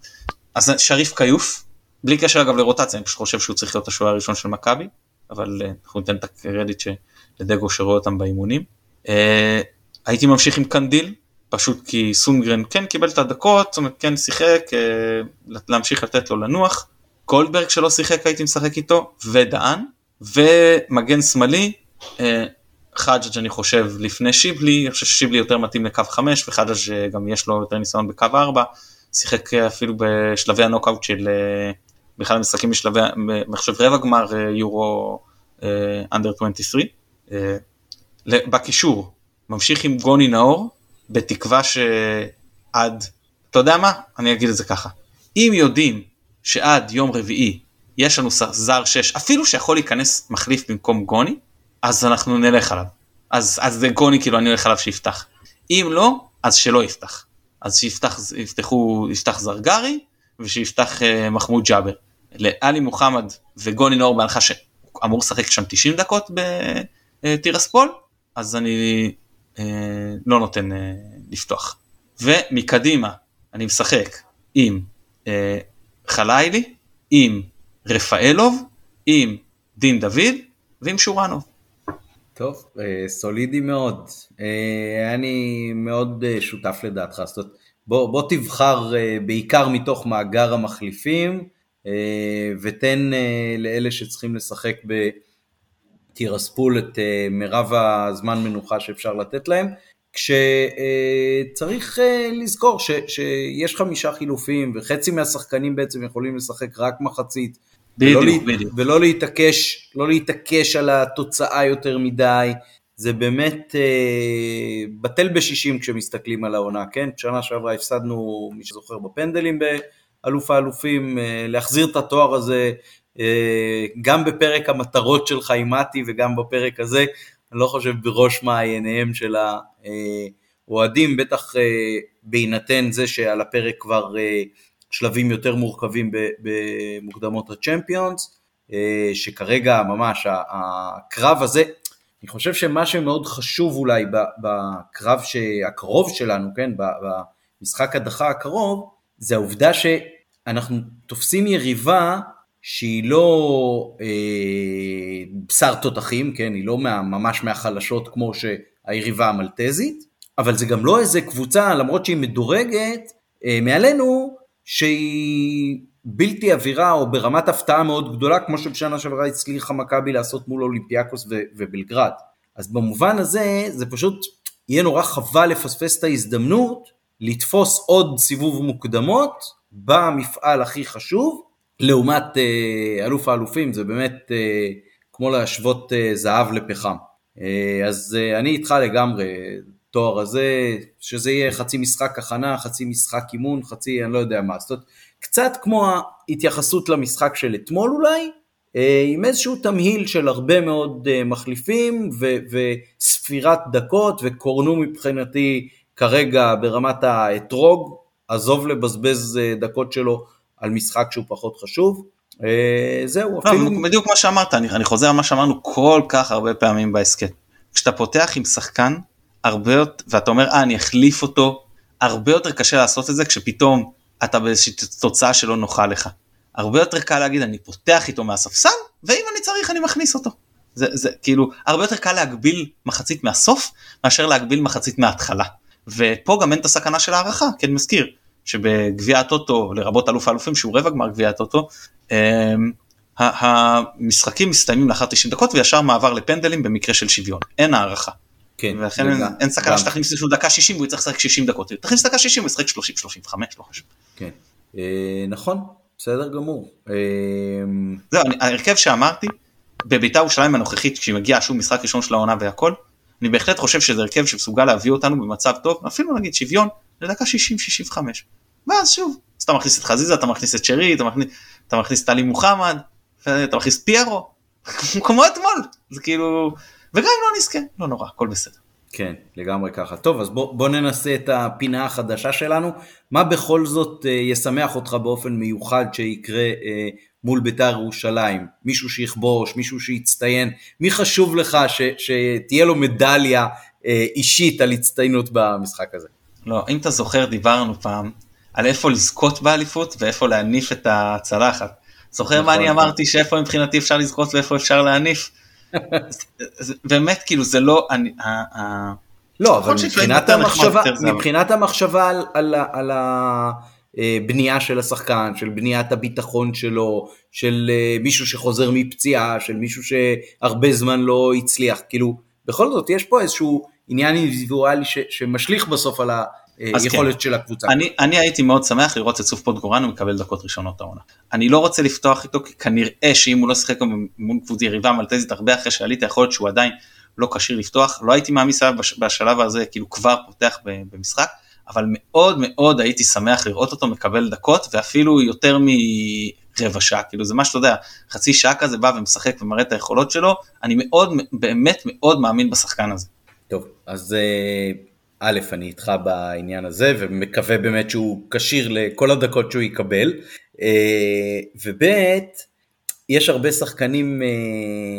אז שריף כיוף, בלי קשר אגב לרוטציה, אני פשוט חושב שהוא צריך להיות השוער הראשון של מכבי, אבל אה, אנחנו ניתן את הקרדיט לדגו שרואה אותם באימונים. הייתי ממשיך עם קנדיל, פשוט כי סונגרן כן קיבל את הדקות, זאת אומרת כן שיחק, להמשיך לתת לו לנוח. גולדברג שלא שיחק הייתי משחק איתו, ודהן. ומגן שמאלי, אה, חאג' אני חושב לפני שיבלי, אני חושב ששיבלי יותר מתאים לקו 5 וחאג' גם יש לו יותר ניסיון בקו 4, שיחק אפילו בשלבי הנוקאוט של אה, בכלל משחקים בשלבי, חושב רבע גמר אה, יורו אנדר 23. בקישור, ממשיך עם גוני נאור, בתקווה שעד, אתה יודע מה? אני אגיד את זה ככה. אם יודעים שעד יום רביעי יש לנו זר 6, אפילו שיכול להיכנס מחליף במקום גוני, אז אנחנו נלך עליו. אז, אז זה גוני כאילו אני הולך עליו שיפתח. אם לא, אז שלא יפתח. אז שיפתח, יפתחו, יפתח זרגרי ושיפתח uh, מחמוד ג'אבר. לאלי מוחמד וגוני נאור בהנחה שאמור לשחק שם 90 דקות בטירספול, אז אני uh, לא נותן uh, לפתוח. ומקדימה אני משחק עם uh, חלילי, עם רפאלוב, עם דין דוד ועם שורנוב. טוב, אה, סולידי מאוד. אה, אני מאוד אה, שותף לדעתך. זאת אומרת, בוא, בוא תבחר בעיקר מתוך מאגר המחליפים, ותן לאלה שצריכים לשחק בטירספול את מירב הזמן מנוחה שאפשר לתת להם. כשצריך לזכור ש, שיש חמישה חילופים וחצי מהשחקנים בעצם יכולים לשחק רק מחצית בדיוק, ולא, בדיוק. ולא להתעקש, לא להתעקש על התוצאה יותר מדי, זה באמת אה, בטל בשישים כשמסתכלים על העונה, כן? שנה שעברה הפסדנו, מי שזוכר, בפנדלים באלוף האלופים, אה, להחזיר את התואר הזה, אה, גם בפרק המטרות של חיימתי וגם בפרק הזה, אני לא חושב בראש מעייניהם של האוהדים, בטח אה, בהינתן זה שעל הפרק כבר אה, שלבים יותר מורכבים במוקדמות הצ'מפיונס, אה, שכרגע ממש הקרב הזה, אני חושב שמה שמאוד חשוב אולי בקרב הקרוב שלנו, כן, במשחק הדחה הקרוב, זה העובדה שאנחנו תופסים יריבה שהיא לא אה, בשר תותחים, כן, היא לא מה, ממש מהחלשות כמו שהיריבה המלטזית, אבל זה גם לא איזה קבוצה, למרות שהיא מדורגת, אה, מעלינו, שהיא בלתי עבירה או ברמת הפתעה מאוד גדולה, כמו שבשנה שעברה הצליחה מכבי לעשות מול אולימפיאקוס ו- ובלגרד. אז במובן הזה, זה פשוט יהיה נורא חבל לפספס את ההזדמנות לתפוס עוד סיבוב מוקדמות במפעל הכי חשוב, לעומת אה, אלוף האלופים, זה באמת אה, כמו להשוות אה, זהב לפחם. אה, אז אה, אני איתך לגמרי, התואר הזה, שזה יהיה חצי משחק הכנה, חצי משחק אימון, חצי אני לא יודע מה, זאת אומרת, קצת כמו ההתייחסות למשחק של אתמול אולי, אה, עם איזשהו תמהיל של הרבה מאוד אה, מחליפים ו- וספירת דקות, וקורנו מבחינתי כרגע ברמת האתרוג, עזוב לבזבז אה, דקות שלו על משחק שהוא פחות חשוב. זהו, לא, אפילו... בדיוק מה שאמרת, אני, אני חוזר על מה שאמרנו כל כך הרבה פעמים בהסכת. כשאתה פותח עם שחקן הרבה יותר, ואתה אומר, אה, אני אחליף אותו, הרבה יותר קשה לעשות את זה כשפתאום אתה באיזושהי תוצאה שלא נוחה לך. הרבה יותר קל להגיד, אני פותח איתו מהספסל, ואם אני צריך אני מכניס אותו. זה, זה כאילו הרבה יותר קל להגביל מחצית מהסוף מאשר להגביל מחצית מההתחלה. ופה גם אין את הסכנה של הערכה, כן מזכיר, שבגביע הטוטו, לרבות אלוף האלופים שהוא רבע גמר גביע הטוטו, אמ, המשחקים מסתיימים לאחר 90 דקות וישר מעבר לפנדלים במקרה של שוויון, אין הערכה. כן. ולכן אין, אין סכנה שתכניס איזשהו דקה 60 והוא יצטרך לשחק 60 דקות, תכניס דקה 60 הוא ישחק 30, 35, לא חשוב. כן, אה, נכון, בסדר גמור. אה, זהו, ההרכב שאמרתי, בביתר ירושלים הנוכחית, כשהיא מגיעה שוב משחק ראשון של העונה והכל, אני בהחלט חושב שזה הרכב שמסוגל להביא אותנו במצב טוב, אפילו נגיד שוויון, לדקה 60-65. ואז שוב, אז אתה מכניס את חזיזה, אתה מכניס את שרי, אתה מכניס, אתה מכניס את עלי מוחמד, אתה מכניס פיירו, כמו אתמול, זה כאילו, וגם אם לא נזכה, לא נורא, הכל בסדר. כן, לגמרי ככה. טוב, אז בוא, בוא ננסה את הפינה החדשה שלנו. מה בכל זאת אה, ישמח אותך באופן מיוחד שיקרה אה, מול בית"ר ירושלים? מישהו שיכבוש, מישהו שיצטיין? מי חשוב לך ש, שתהיה לו מדליה אה, אישית על הצטיינות במשחק הזה? לא, אם אתה זוכר, דיברנו פעם על איפה לזכות באליפות ואיפה להניף את הצלחת. זוכר מה נכון, אני נכון. אמרתי שאיפה מבחינתי אפשר לזכות ואיפה אפשר להניף? באמת כאילו זה לא, אני, ה- ה- לא, אבל מבחינת המחשבה, מבחינת המחשבה על, על, ה- על הבנייה של השחקן, של בניית הביטחון שלו, של אה, מישהו שחוזר מפציעה, של מישהו שהרבה זמן לא הצליח, כאילו, בכל זאת יש פה איזשהו עניין אינדיבידואלי שמשליך בסוף על אז היכולת כן. של הקבוצה. אני, אני הייתי מאוד שמח לראות את צוף פוטגורנו מקבל דקות ראשונות העונה. אני לא רוצה לפתוח איתו כי כנראה שאם הוא לא שיחק מול קבוצה יריבה מלטזית הרבה אחרי שעלית יכול להיות שהוא עדיין לא כשיר לפתוח. לא הייתי מעמיס עליו בש- בשלב הזה כאילו כבר פותח במשחק אבל מאוד מאוד הייתי שמח לראות אותו מקבל דקות ואפילו יותר מרבע שעה כאילו זה מה שאתה יודע חצי שעה כזה בא ומשחק ומראה את היכולות שלו אני מאוד באמת מאוד מאמין בשחקן הזה. טוב, אז אה, א', אני איתך בעניין הזה, ומקווה באמת שהוא כשיר לכל הדקות שהוא יקבל, אה, וב', יש הרבה שחקנים אה,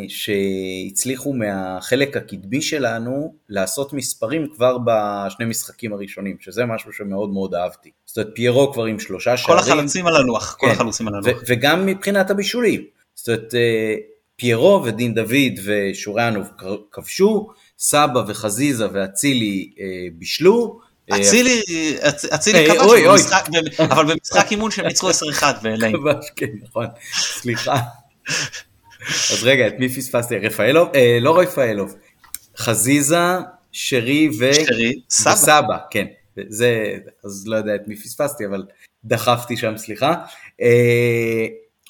שהצליחו מהחלק הקדמי שלנו לעשות מספרים כבר בשני משחקים הראשונים, שזה משהו שמאוד מאוד אהבתי. זאת אומרת, פיירו כבר עם שלושה כל שערים. החלוצים על הלוח כל כן. החלוצים על הלוח. וגם מבחינת הבישולים. זאת אומרת, אה, פיירו ודין דוד ושורנוב כבשו, סבא וחזיזה ואצילי אה, בישלו. אה, אצילי, אצ- אצילי אה, כבש, אוי, אבל אוי. במשחק- אבל במשחק אימון שהם ניצחו 10-1 ואליהם. כבש, כן, נכון, סליחה. אז רגע, את מי פספסתי? רפאלוב? אה, לא רפאלוב. חזיזה, שרי ו... שרי, סבא. וסבא, כן. זה, אז לא יודע את מי פספסתי, אבל דחפתי שם, סליחה. אה,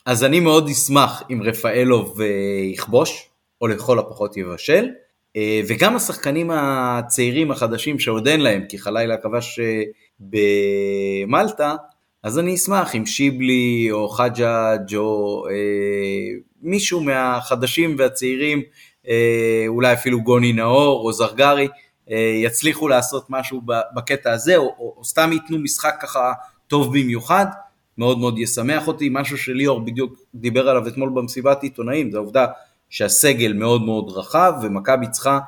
אז אני מאוד אשמח אם רפאלוב אה, יכבוש, או לכל הפחות יבשל. אה, וגם השחקנים הצעירים החדשים שעוד אין להם, כי חלילה כבש אה, במלטה, אז אני אשמח אם שיבלי או חג'אג' או אה, מישהו מהחדשים והצעירים, אה, אולי אפילו גוני נאור או זרגרי, אה, יצליחו לעשות משהו בקטע הזה, או, או, או סתם ייתנו משחק ככה טוב במיוחד, מאוד מאוד ישמח אותי. משהו שליאור בדיוק דיבר עליו אתמול במסיבת עיתונאים, זה העובדה שהסגל מאוד מאוד רחב, ומכבי צריכה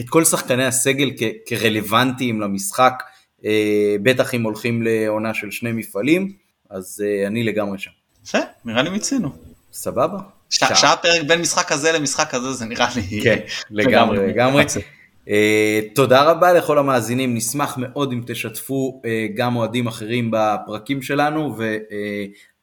את כל שחקני הסגל כ- כרלוונטיים למשחק, אה, בטח אם הולכים לעונה של שני מפעלים, אז אה, אני לגמרי שם. יפה, נראה לי מיצינו. סבבה? ש- שעה פרק בין משחק כזה למשחק הזה זה נראה לי... כן, לגמרי, לגמרי. אה, תודה רבה לכל המאזינים, נשמח מאוד אם תשתפו אה, גם אוהדים אחרים בפרקים שלנו,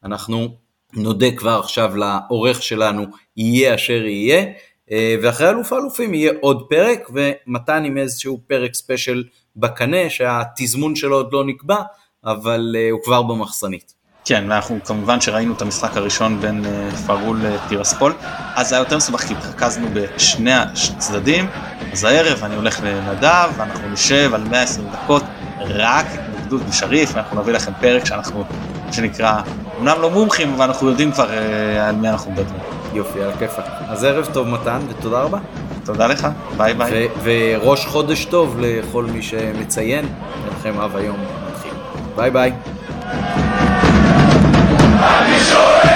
ואנחנו נודה כבר עכשיו לעורך שלנו, יהיה אשר יהיה, אה, ואחרי אלוף האלופים יהיה עוד פרק, ומתן עם איזשהו פרק ספיישל בקנה, שהתזמון שלו עוד לא נקבע, אבל אה, הוא כבר במחסנית. כן, ואנחנו כמובן שראינו את המשחק הראשון בין אה, פארול לטירספול, אז זה היה יותר מסובך כי התרכזנו בשני הצדדים, אז הערב אני הולך לנדב, ואנחנו נשב על 120 דקות רק בגדוד בשריף, ואנחנו נביא לכם פרק שאנחנו, שנקרא, אמנם לא מומחים, אבל אנחנו יודעים כבר אה, על מי אנחנו מדברים. יופי, על הכיפאק. אז ערב טוב מתן, ותודה רבה. תודה לך, ביי ביי. וראש חודש טוב לכל מי שמציין, מנחם אב היום מתחיל. ביי ביי. אני שואל